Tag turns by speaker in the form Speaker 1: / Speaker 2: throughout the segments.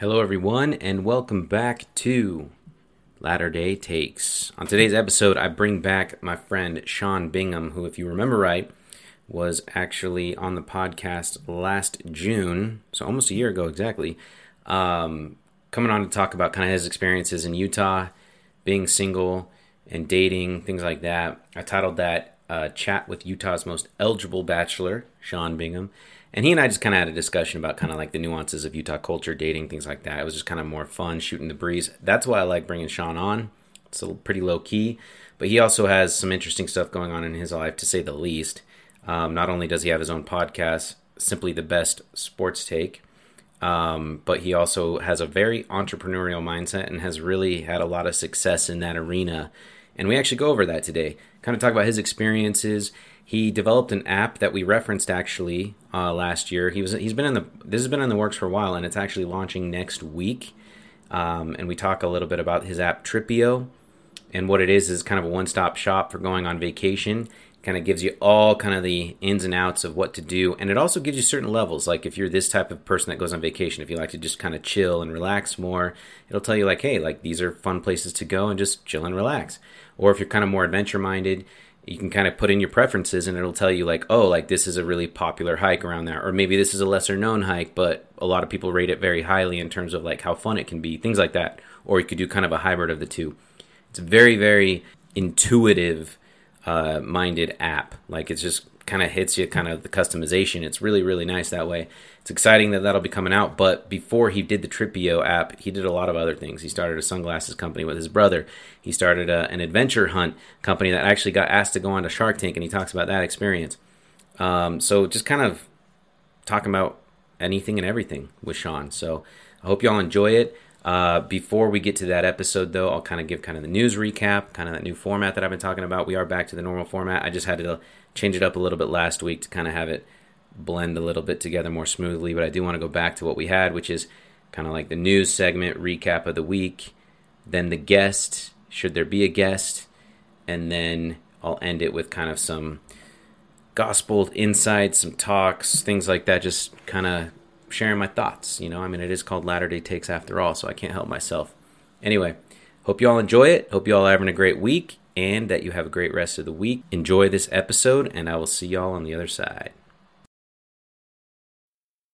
Speaker 1: Hello, everyone, and welcome back to Latter day Takes. On today's episode, I bring back my friend Sean Bingham, who, if you remember right, was actually on the podcast last June, so almost a year ago exactly, um, coming on to talk about kind of his experiences in Utah, being single and dating, things like that. I titled that uh, Chat with Utah's Most Eligible Bachelor, Sean Bingham. And he and I just kind of had a discussion about kind of like the nuances of Utah culture, dating, things like that. It was just kind of more fun, shooting the breeze. That's why I like bringing Sean on. It's a pretty low key, but he also has some interesting stuff going on in his life, to say the least. Um, not only does he have his own podcast, Simply the Best Sports Take, um, but he also has a very entrepreneurial mindset and has really had a lot of success in that arena. And we actually go over that today. Kind of talk about his experiences. He developed an app that we referenced actually uh, last year. He was he's been in the this has been in the works for a while, and it's actually launching next week. Um, and we talk a little bit about his app Tripio, and what it is is kind of a one stop shop for going on vacation kind of gives you all kind of the ins and outs of what to do and it also gives you certain levels like if you're this type of person that goes on vacation if you like to just kind of chill and relax more it'll tell you like hey like these are fun places to go and just chill and relax or if you're kind of more adventure minded you can kind of put in your preferences and it'll tell you like oh like this is a really popular hike around there or maybe this is a lesser known hike but a lot of people rate it very highly in terms of like how fun it can be things like that or you could do kind of a hybrid of the two it's a very very intuitive uh, minded app. Like it just kind of hits you kind of the customization. It's really really nice that way. It's exciting that that'll be coming out. But before he did the Tripio app, he did a lot of other things. He started a sunglasses company with his brother. He started a, an adventure hunt company that actually got asked to go on to Shark Tank, and he talks about that experience. Um, so just kind of talking about anything and everything with Sean. So I hope y'all enjoy it. Uh, before we get to that episode, though, I'll kind of give kind of the news recap, kind of that new format that I've been talking about. We are back to the normal format. I just had to change it up a little bit last week to kind of have it blend a little bit together more smoothly. But I do want to go back to what we had, which is kind of like the news segment, recap of the week, then the guest, should there be a guest, and then I'll end it with kind of some gospel insights, some talks, things like that, just kind of sharing my thoughts. You know, I mean, it is called Latter day Takes after all, so I can't help myself. Anyway, hope you all enjoy it. Hope you all are having a great week and that you have a great rest of the week. Enjoy this episode, and I will see y'all on the other side.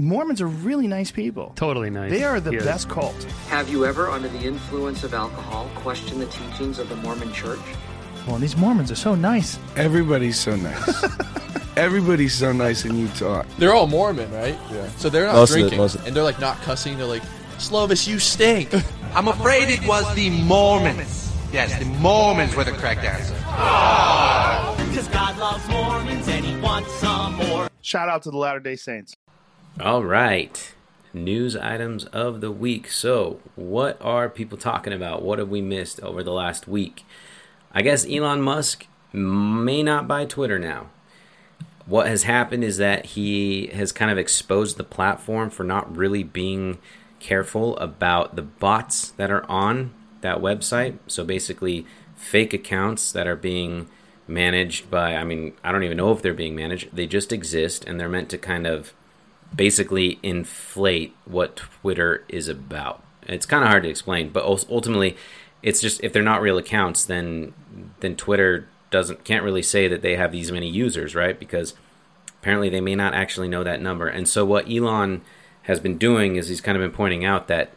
Speaker 2: Mormons are really nice people.
Speaker 3: Totally nice.
Speaker 2: They are the
Speaker 3: Yeah.
Speaker 2: best cult.
Speaker 4: Have you ever, under the influence of alcohol, questioned the teachings of the Mormon church?
Speaker 2: Well, these Mormons are so nice.
Speaker 5: Everybody's so nice. Everybody's so nice in Utah.
Speaker 6: They're all Mormon, right? Yeah. So they're not
Speaker 7: Most of it-
Speaker 6: drinking,
Speaker 7: most of it.
Speaker 6: and they're like not cussing. They're like, "Slovis, you stink."
Speaker 8: I'm afraid it was the Mormons. Yes, the Mormons were the correct answer.
Speaker 9: Because God loves Mormons and he wants some more.
Speaker 2: Shout out to the Latter day Saints.
Speaker 1: All right. News items of the week. So, what are people talking about? What have we missed over the last week? I guess Elon Musk may not buy Twitter now. What has happened is that he has kind of exposed the platform for not really being careful about the bots that are on that website. So, basically, fake accounts that are being managed by, I mean, I don't even know if they're being managed. They just exist and they're meant to kind of basically inflate what Twitter is about. It's kind of hard to explain, but ultimately, it's just if they're not real accounts, then then Twitter doesn't can't really say that they have these many users, right? Because apparently they may not actually know that number. And so what Elon has been doing is he's kind of been pointing out that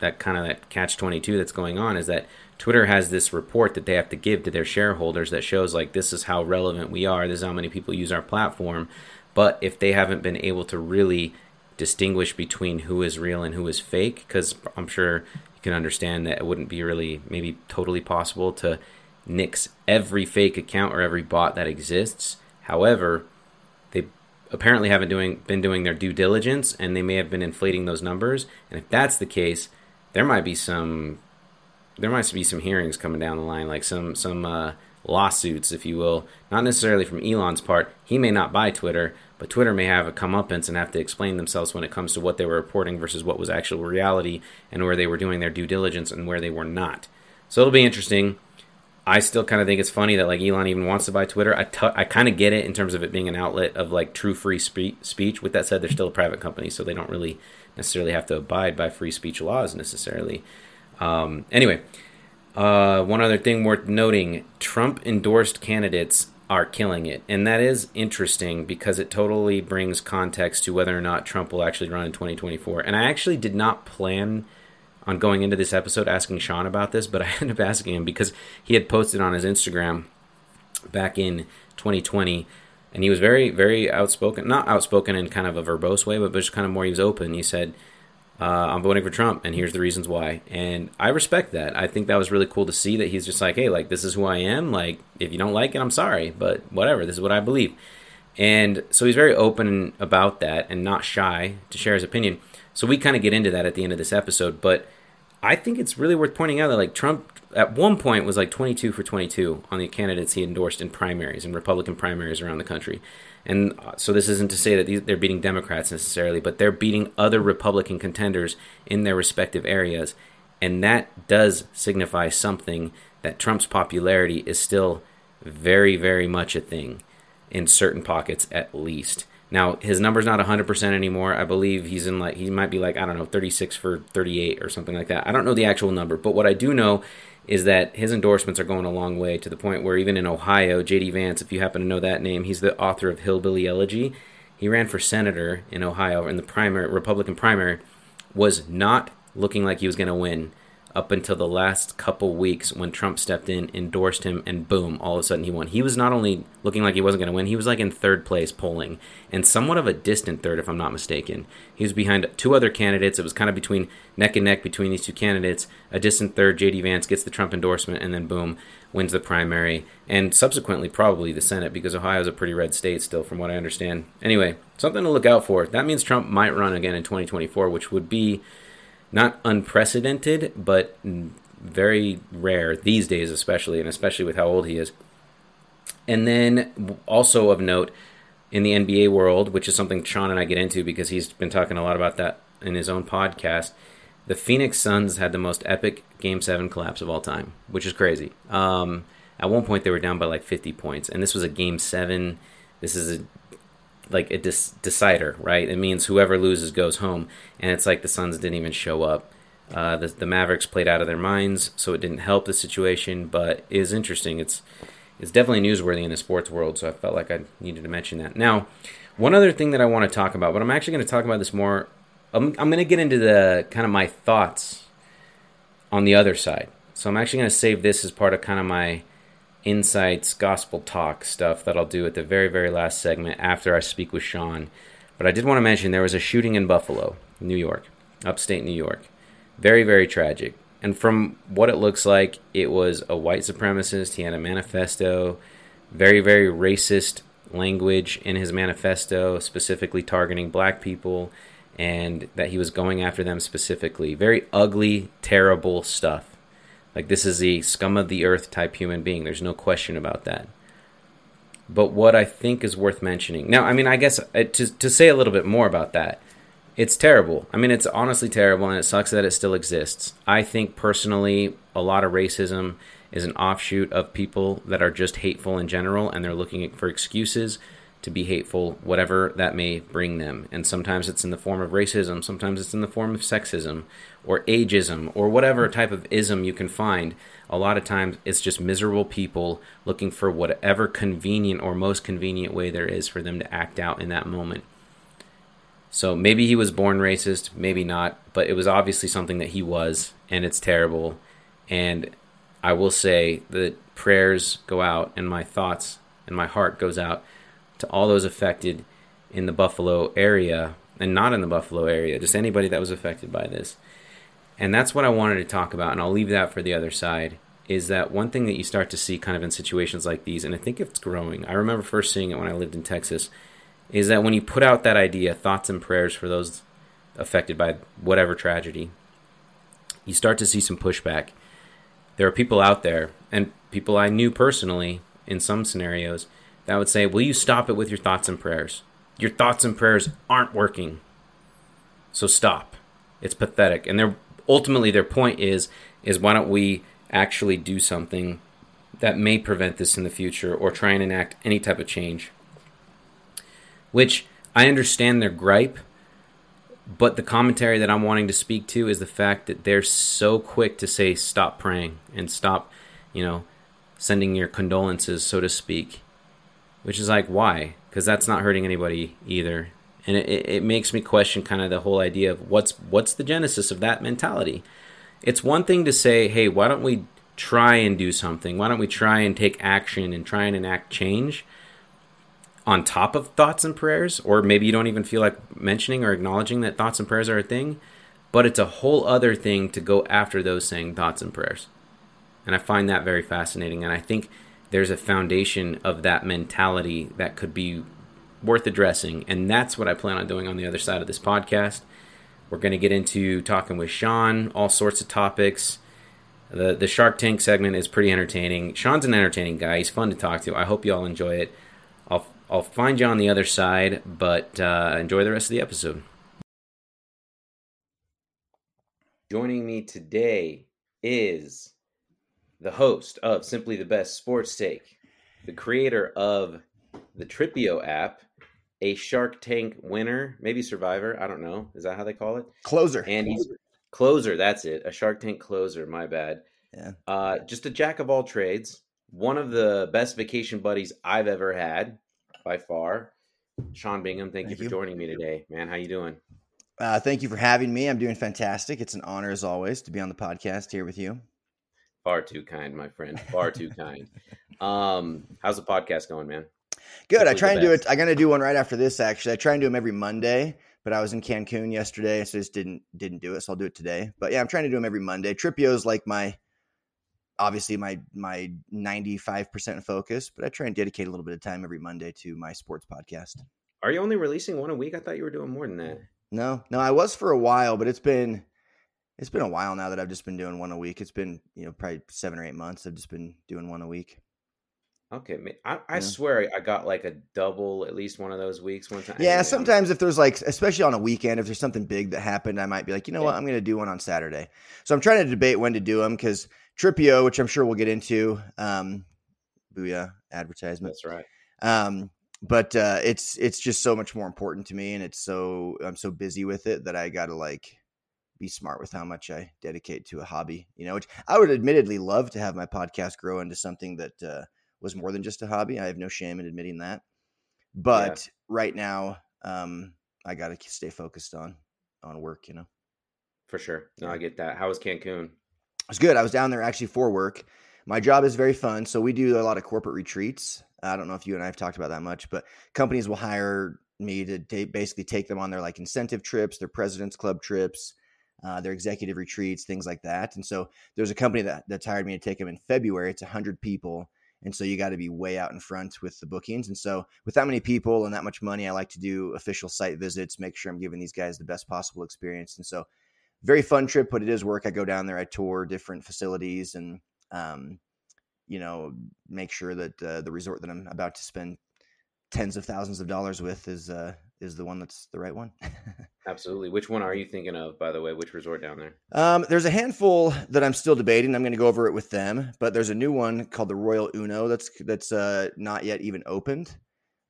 Speaker 1: that kind of that catch 22 that's going on is that Twitter has this report that they have to give to their shareholders that shows like this is how relevant we are, this is how many people use our platform. But if they haven't been able to really distinguish between who is real and who is fake, because I'm sure you can understand that it wouldn't be really maybe totally possible to nix every fake account or every bot that exists. However, they apparently haven't doing been doing their due diligence, and they may have been inflating those numbers. And if that's the case, there might be some there might be some hearings coming down the line, like some some uh, lawsuits, if you will. Not necessarily from Elon's part. He may not buy Twitter, but Twitter may have a comeuppance and have to explain themselves when it comes to what they were reporting versus what was actual reality and where they were doing their due diligence and where they were not. So it'll be interesting. I still kind of think it's funny that like Elon even wants to buy Twitter. I, t- I kind of get it in terms of it being an outlet of like true free spe- speech. With that said, they're still a private company, so they don't really necessarily have to abide by free speech laws necessarily. Um, anyway, uh, one other thing worth noting: Trump endorsed candidates are killing it. And that is interesting because it totally brings context to whether or not Trump will actually run in 2024. And I actually did not plan on going into this episode asking Sean about this, but I ended up asking him because he had posted on his Instagram back in 2020 and he was very very outspoken not outspoken in kind of a verbose way but just kind of more he was open he said uh, I'm voting for Trump, and here's the reasons why. And I respect that. I think that was really cool to see that he's just like, hey, like this is who I am. Like if you don't like it, I'm sorry, but whatever. This is what I believe. And so he's very open about that and not shy to share his opinion. So we kind of get into that at the end of this episode, but I think it's really worth pointing out that like Trump at one point was like 22 for 22 on the candidates he endorsed in primaries and Republican primaries around the country. And uh, so this isn't to say that these, they're beating Democrats necessarily, but they're beating other Republican contenders in their respective areas. And that does signify something that Trump's popularity is still very, very much a thing in certain pockets at least. Now, his number's not 100% anymore. I believe he's in like, he might be like, I don't know, 36 for 38 or something like that. I don't know the actual number, but what I do know is that his endorsements are going a long way to the point where even in Ohio, J.D. Vance, if you happen to know that name, he's the author of Hillbilly Elegy. He ran for senator in Ohio in the primary Republican primary, was not looking like he was going to win up until the last couple weeks when Trump stepped in, endorsed him, and boom, all of a sudden he won. He was not only looking like he wasn't going to win, he was like in third place polling, and somewhat of a distant third, if I'm not mistaken. He was behind two other candidates. It was kind of between neck and neck between these two candidates. A distant third, J.D. Vance gets the Trump endorsement, and then boom, wins the primary, and subsequently probably the Senate because Ohio is a pretty red state still, from what I understand. Anyway, something to look out for. That means Trump might run again in 2024, which would be not unprecedented, but very rare these days, especially, and especially with how old he is. And then also of note in the NBA world, which is something Sean and I get into because he's been talking a lot about that in his own podcast. The Phoenix Suns had the most epic Game Seven collapse of all time, which is crazy. Um, at one point, they were down by like 50 points, and this was a Game Seven. This is a like a dis- decider, right? It means whoever loses goes home, and it's like the Suns didn't even show up. Uh, the, the Mavericks played out of their minds, so it didn't help the situation. But it is interesting. It's it's definitely newsworthy in the sports world, so I felt like I needed to mention that. Now, one other thing that I want to talk about, but I'm actually going to talk about this more. I'm, I'm going to get into the kind of my thoughts on the other side. So I'm actually going to save this as part of kind of my insights, gospel talk stuff that I'll do at the very, very last segment after I speak with Sean. But I did want to mention there was a shooting in Buffalo, New York, upstate New York. Very, very tragic. And from what it looks like, it was a white supremacist. He had a manifesto, very, very racist language in his manifesto, specifically targeting black people, and that he was going after them specifically. Very ugly, terrible stuff. Like, this is the scum of the earth type human being. There's no question about that. But what I think is worth mentioning now, I mean, I guess uh, to, to say a little bit more about that, it's terrible. I mean, it's honestly terrible, and it sucks that it still exists. I think personally, a lot of racism is an offshoot of people that are just hateful in general, and they're looking for excuses to be hateful, whatever that may bring them. And sometimes it's in the form of racism, sometimes it's in the form of sexism or ageism or whatever type of ism you can find. A lot of times it's just miserable people looking for whatever convenient or most convenient way there is for them to act out in that moment. So maybe he was born racist, maybe not, but it was obviously something that he was, and it's terrible. And I will say that prayers go out, and my thoughts and my heart goes out to all those affected in the Buffalo area and not in the Buffalo area, just anybody that was affected by this. And that's what I wanted to talk about, and I'll leave that for the other side. Is that one thing that you start to see kind of in situations like these, and I think it's growing. I remember first seeing it when I lived in Texas, is that when you put out that idea, thoughts and prayers for those affected by whatever tragedy, you start to see some pushback. There are people out there, and people I knew personally in some scenarios, that would say, Will you stop it with your thoughts and prayers? Your thoughts and prayers aren't working. So stop. It's pathetic. And their ultimately their point is is why don't we actually do something that may prevent this in the future or try and enact any type of change. Which I understand their gripe, but the commentary that I'm wanting to speak to is the fact that they're so quick to say stop praying and stop, you know, sending your condolences, so to speak. Which is like, why? Because that's not hurting anybody either. And it, it makes me question kind of the whole idea of what's what's the genesis of that mentality. It's one thing to say, hey, why don't we try and do something? Why don't we try and take action and try and enact change on top of thoughts and prayers? Or maybe you don't even feel like mentioning or acknowledging that thoughts and prayers are a thing. But it's a whole other thing to go after those saying thoughts and prayers. And I find that very fascinating. And I think there's a foundation of that mentality that could be worth addressing. And that's what I plan on doing on the other side of this podcast. We're going to get into talking with Sean, all sorts of topics. The the Shark Tank segment is pretty entertaining. Sean's an entertaining guy. He's fun to talk to. I hope you all enjoy it. I'll I'll find you on the other side, but uh, enjoy the rest of the episode. Joining me today is the host of Simply the Best Sports Take, the creator of the Tripio app, a Shark Tank winner, maybe survivor. I don't know. Is that how they call it?
Speaker 3: Closer.
Speaker 1: And he's closer. That's it. A Shark Tank closer. My bad.
Speaker 3: Yeah.
Speaker 1: Uh, just a jack of all trades. One of the best vacation buddies I've ever had, by far. Sean Bingham, thank,
Speaker 3: Thank
Speaker 1: you for
Speaker 3: you.
Speaker 1: joining me today, man. How you doing?
Speaker 3: Uh, thank you for having me. I'm doing fantastic. It's an honor as always to be on the podcast here with you.
Speaker 1: Far too kind, my friend. Far too kind. Um, how's the podcast going, man?
Speaker 3: Good. I try and do it. I'm gonna do one right after this. Actually, I try and do them every Monday. But I was in Cancun yesterday, so just didn't didn't do it. So I'll do it today. But yeah, I'm trying to do them every Monday. Tripio is like my obviously my my 95 percent focus, but I try and dedicate a little bit of time every Monday to my sports podcast.
Speaker 1: Are you only releasing one a week? I thought you were doing more than that.
Speaker 3: No, no, I was for a while, but it's been it's been a while now that I've just been doing one a week. It's been you know probably seven or eight months. I've just been doing one a week.
Speaker 1: Okay, I, I
Speaker 3: Yeah.
Speaker 1: swear I got like a double at least one of those weeks one time.
Speaker 3: Yeah, sometimes if there's like, especially on a weekend, if there's something big that happened, I might be like, you know what, I'm going to do one on Saturday. So I'm trying to debate when to do them because Tripio, which I'm sure we'll get into, um, booyah advertisement.
Speaker 1: That's right.
Speaker 3: Um, but uh, it's it's just so much more important to me, and it's so I'm so busy with it that I got to like be smart with how much I dedicate to a hobby. You know, which I would admittedly love to have my podcast grow into something that uh, was more than just a hobby. I have no shame in admitting that. But right now, um, I got to stay focused on on work. You know,
Speaker 1: For sure. No, I get that. How was Cancun?
Speaker 3: it's good. I was down there actually for work. My job is very fun. So we do a lot of corporate retreats. I don't know if you and I have talked about that much, but companies will hire me to ta- basically take them on their like incentive trips, their president's club trips, uh, their executive retreats, things like that. And so there's a company that that's hired me to take them in February. It's hundred people, and so you got to be way out in front with the bookings. And so with that many people and that much money, I like to do official site visits, make sure I'm giving these guys the best possible experience. And so very fun trip, but it is work. I go down there, I tour different facilities, and um, you know, make sure that uh, the resort that I'm about to spend tens of thousands of dollars with is uh, is the one that's the right one.
Speaker 1: Absolutely. Which one are you thinking of, by the way? Which resort down there?
Speaker 3: um, there's a handful that I'm still debating. I'm going to go over it with them, but there's a new one called the Royal Uno that's that's uh, not yet even opened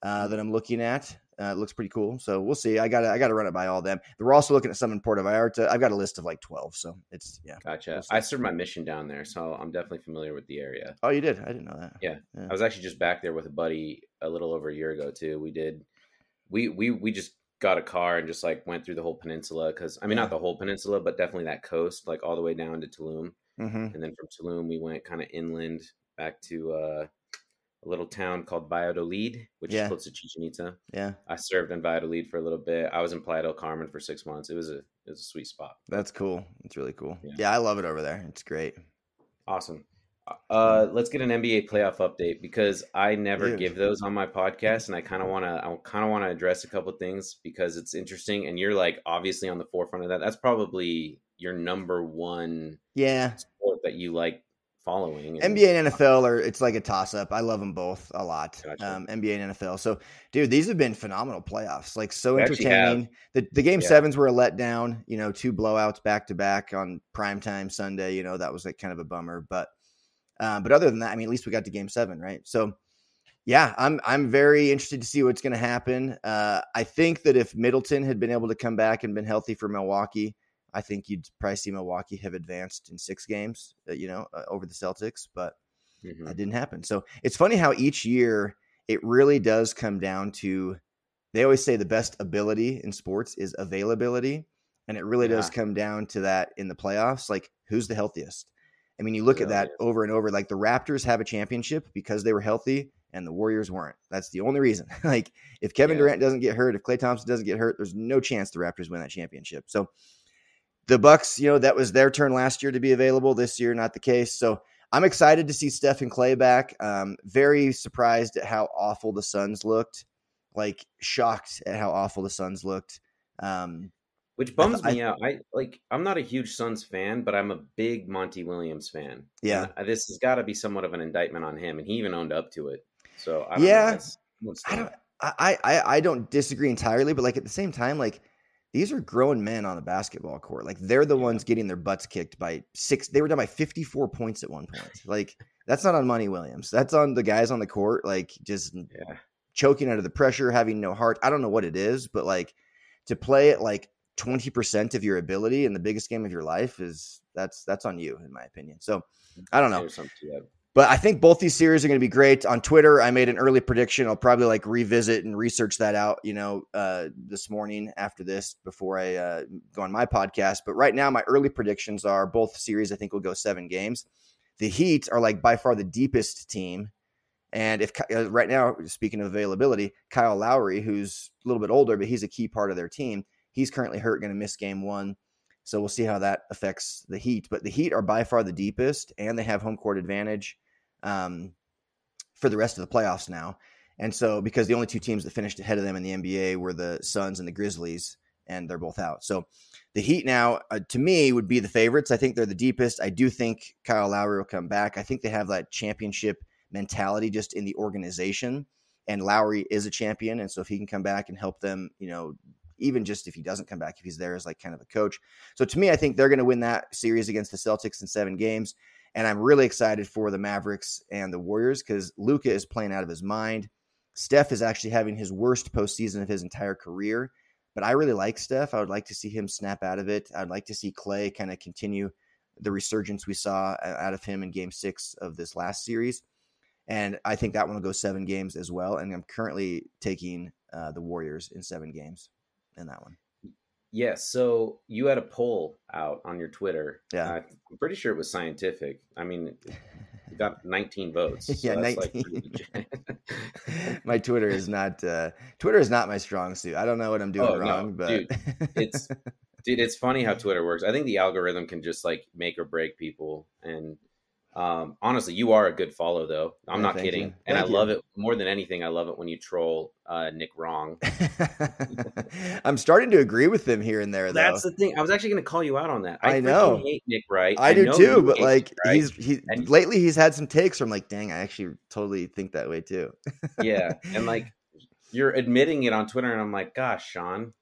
Speaker 3: uh, that I'm looking at. Uh, it looks pretty cool, so we'll see. I got I got to run it by all of them. We're also looking at some in Puerto Vallarta. I've got a list of like twelve, so it's yeah.
Speaker 1: Gotcha.
Speaker 3: We'll.
Speaker 1: I served my mission down there, so I'm definitely familiar with the area.
Speaker 3: Oh, you did? I didn't know that.
Speaker 1: Yeah.
Speaker 3: Yeah.
Speaker 1: I was actually just back there with a buddy a little over a year ago too. We did we we we just got a car and just like went through the whole peninsula cuz I mean
Speaker 3: Yeah.
Speaker 1: not the whole peninsula, but definitely that coast like all the way down to Tulum.
Speaker 3: Mm-hmm.
Speaker 1: And then from Tulum we went kind of inland back to uh a little town called Valladolid, which
Speaker 3: Yeah.
Speaker 1: is close to Chichen Itza.
Speaker 3: Yeah,
Speaker 1: I served in Valladolid for a little bit. I was in Playa del Carmen for 6 months. It was a it was a sweet spot.
Speaker 3: that's cool. It's really cool.
Speaker 1: Yeah.
Speaker 3: Yeah. I love it over there. It's great.
Speaker 1: Awesome. Uh, let's get an NBA playoff update because I never
Speaker 3: Dude.
Speaker 1: give those on my podcast, and I kind of want to. I kind of want to address a couple things because it's interesting, and you're like obviously on the forefront of that. That's probably your number one
Speaker 3: Yeah,
Speaker 1: sport that you like following. and-
Speaker 3: NBA and NFL are it's like a toss up. I love them both a lot.
Speaker 1: Gotcha.
Speaker 3: Um, NBA and NFL. So, dude, these have been phenomenal playoffs. Like so
Speaker 1: actually
Speaker 3: entertaining. The the game
Speaker 1: Yeah.
Speaker 3: sevens were a letdown. You know, two blowouts back to back on primetime Sunday. You know that was like kind of a bummer. But uh, but other than that, I mean, at least we got to game seven, right? So. Yeah, I'm I'm very interested to see what's going to happen. Uh, I think that if Middleton had been able to come back and been healthy for Milwaukee, I think you'd probably see Milwaukee have advanced in six games, uh, you know, uh, over the Celtics. But
Speaker 1: Mhm.
Speaker 3: that didn't happen. So it's funny how each year it really does come down to they always say the best ability in sports is availability. And it really does come down to that in the playoffs. Like, who's the healthiest? I mean, you look at
Speaker 1: Yeah,
Speaker 3: that over and over. Like, the Raptors have a championship because they were healthy and the Warriors weren't. That's the only reason. like, if Kevin
Speaker 1: Yeah.
Speaker 3: Durant doesn't get hurt, if Klay Thompson doesn't get hurt, there's no chance the Raptors win that championship. So, the Bucks, you know, that was their turn last year to be available. This year, not the case. So I'm excited to see Steph and Klay back. Um, very surprised at how awful the Suns looked. Like shocked at how awful the Suns looked. Um,
Speaker 1: Which bums
Speaker 3: th-
Speaker 1: me out. I like. I'm not a huge Suns fan, but I'm a big Monty Williams fan.
Speaker 3: Yeah.
Speaker 1: And, this has got to be somewhat of an indictment on him, and he even owned up to it. So I don't
Speaker 3: Yeah.
Speaker 1: know.
Speaker 3: I don't, I, I, I don't disagree entirely, but like at the same time, like these are grown men on the basketball court. Like they're the ones getting their butts kicked by six. They were down by 54 points at one point. Like that's not on Monty Williams. That's on the guys on the court. Like just
Speaker 1: Yeah.
Speaker 3: choking under the pressure, having no heart. I don't know what it is, but like to play it like 20% of your ability in the biggest game of your life is that's that's on you in my opinion. So I don't know.
Speaker 1: There's something to that.
Speaker 3: But I think both these series are going to be great. On Twitter, I made an early prediction. I'll probably like revisit and research that out, you know, uh, this morning after this before I uh, go on my podcast. But right now, my early predictions are both series. I think will go seven games. The Heat are like by far the deepest team, and if uh, right now, speaking of availability, Kyle Lowry, who's a little bit older, but he's a key part of their team, he's currently hurt, going to miss game one. So we'll see how that affects the Heat. But the Heat are by far the deepest, and they have home court advantage um, for the rest of the playoffs now. And so, because the only two teams that finished ahead of them in the NBA were the Suns and the Grizzlies, and they're both out. So, the Heat now, uh, to me, would be the favorites. I think they're the deepest. I do think Kyle Lowry will come back. I think they have that championship mentality just in the organization. And Lowry is a champion. And so, if he can come back and help them, you know, even just if he doesn't come back, if he's there as like kind of a coach. So, to me, I think they're going to win that series against the Celtics in seven games. And I'm really excited for the Mavericks and the Warriors because Luka is playing out of his mind. Steph is actually having his worst postseason of his entire career. But I really like Steph. I would like to see him snap out of it. I'd like to see Klay kind of continue the resurgence we saw out of him in game six of this last series. And I think that one will go seven games as well. And I'm currently taking uh, the Warriors in seven games in that one.
Speaker 1: Yeah, So you had a poll out on your Twitter.
Speaker 3: Yeah.
Speaker 1: Uh, I'm pretty sure it was scientific. I mean, you got 19 votes. so
Speaker 3: Yeah,
Speaker 1: that's, like,
Speaker 3: 19. my Twitter is not uh, Twitter is not my strong suit. I don't know what I'm doing
Speaker 1: Oh, no,
Speaker 3: wrong, but
Speaker 1: dude, it's dude it's funny how twitter works i think the algorithm can just like make or break people and um honestly you are a good follow though i'm
Speaker 3: Yeah,
Speaker 1: not kidding
Speaker 3: you.
Speaker 1: and
Speaker 3: Thank
Speaker 1: i
Speaker 3: you.
Speaker 1: love it more than anything i love it when you troll uh nick wrong
Speaker 3: I'm starting to agree with them here and there. Though.
Speaker 1: that's the thing i was actually going to call you out on that i,
Speaker 3: I know.
Speaker 1: hate nick wright
Speaker 3: I, do too, but like
Speaker 1: Nick
Speaker 3: he's he
Speaker 1: And-
Speaker 3: lately he's had some takes from like, dang, I actually totally think that way too.
Speaker 1: yeah and like you're admitting it on twitter and i'm like gosh sean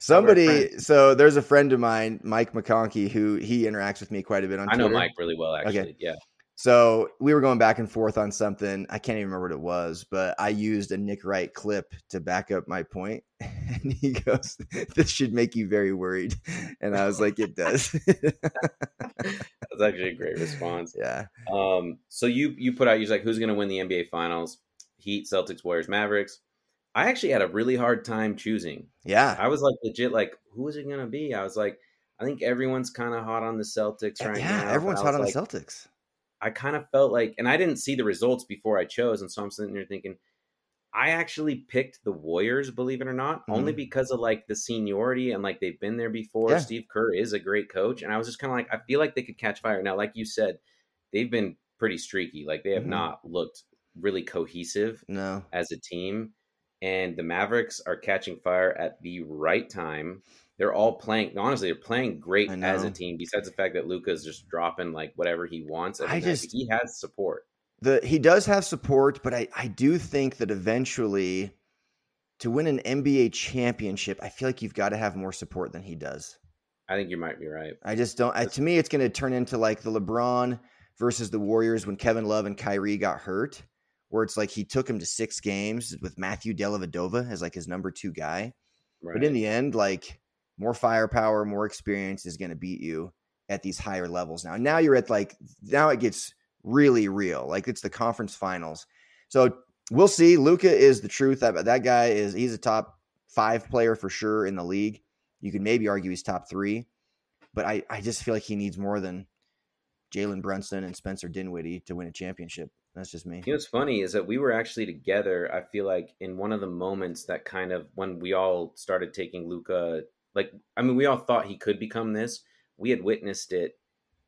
Speaker 3: Somebody, so there's a friend of mine, Mike McConkey, who he interacts with me quite a bit on
Speaker 1: i know mike really well actually yeah
Speaker 3: So we were going back and forth on something. I can't even remember what it was, but I used a Nick Wright clip to back up my point. And he goes, This should make you very worried. And I was like, It does.
Speaker 1: that's actually a great response
Speaker 3: yeah.
Speaker 1: Um, so you you put out you're like who's going to win the NBA Finals? Heat, Celtics, Warriors, Mavericks. I actually had a really hard time choosing.
Speaker 3: Yeah.
Speaker 1: I was like legit like who is it going to be? I was like I think everyone's kind of hot on the Celtics right
Speaker 3: yeah.
Speaker 1: now.
Speaker 3: Everyone's hot on
Speaker 1: was
Speaker 3: the Celtics.
Speaker 1: I kind of felt like, and I didn't see the results before I chose, and so I'm sitting there thinking, I actually picked the Warriors, believe it or not, only
Speaker 3: Mhm.
Speaker 1: because of like the seniority and like they've been there before.
Speaker 3: Yeah.
Speaker 1: Steve Kerr is a great coach, and I was just kind of like, I feel like they could catch fire. Now, like you said, they've been pretty streaky. Like they have
Speaker 3: Mhm.
Speaker 1: not looked really cohesive
Speaker 3: No.
Speaker 1: as a team. And the Mavericks are catching fire at the right time. They're all playing. Honestly, they're playing great as a team. Besides the fact that Luka's just dropping like whatever he wants.
Speaker 3: I
Speaker 1: night.
Speaker 3: just-
Speaker 1: he has support.
Speaker 3: the he does have support, but I, I do think that eventually to win an NBA championship, I feel like you've got to have more support than he does.
Speaker 1: I think you might be right.
Speaker 3: I just don't. I, to me, it's going to turn into like the LeBron versus the Warriors when Kevin Love and Kyrie got hurt, where it's like he took him to six games with Matthew Dellavedova as like his number two guy.
Speaker 1: Right.
Speaker 3: But in the end, like more firepower, more experience is going to beat you at these higher levels. Now, now you're at like now it gets really real. Like it's the conference finals. So we'll see. Luka is the truth. That that guy is he's a top five player for sure in the league. You could maybe argue he's top three, but I I just feel like he needs more than Jalen Brunson and Spencer Dinwiddie to win a championship. That's just me.
Speaker 1: You know what's funny is that we were actually together. I feel like in one of the moments that kind of when we all started taking Luka, like I mean, we all thought he could become this. We had witnessed it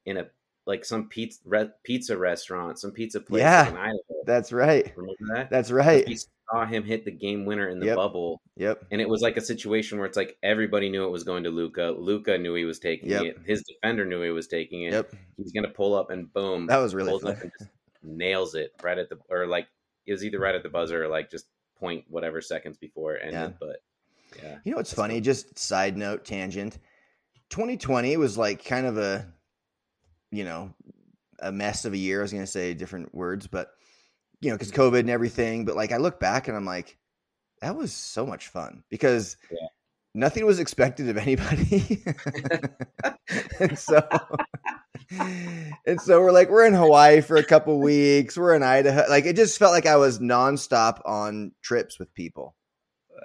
Speaker 1: in a like some pizza re, pizza restaurant, some pizza place
Speaker 3: Yeah.
Speaker 1: in.
Speaker 3: That's right.
Speaker 1: Remember that?
Speaker 3: That's right.
Speaker 1: We saw him hit the game winner in the
Speaker 3: Yep.
Speaker 1: bubble,
Speaker 3: Yep.
Speaker 1: and it was like a situation where it's like everybody knew it was going to Luka. Luka knew he was taking
Speaker 3: Yep.
Speaker 1: it. His defender knew he was taking it.
Speaker 3: Yep.
Speaker 1: He's gonna pull up and boom.
Speaker 3: That was really
Speaker 1: pulls up
Speaker 3: fun.
Speaker 1: and just nails it right at the or like it was either right at the buzzer or like just point whatever seconds before it ended.
Speaker 3: Yeah.
Speaker 1: But yeah,
Speaker 3: You know what's funny?
Speaker 1: cool.
Speaker 3: Just side note tangent. 2020 was like kind of a, you know, a mess of a year. I was going to say different words, but you know, because COVID and everything. But like, I look back and I'm like, that was so much fun because
Speaker 1: Yeah.
Speaker 3: nothing was expected of anybody, and so. And so we're like, we're in Hawaii for a couple weeks. We're in Idaho. Like, it just felt like I was nonstop on trips with people.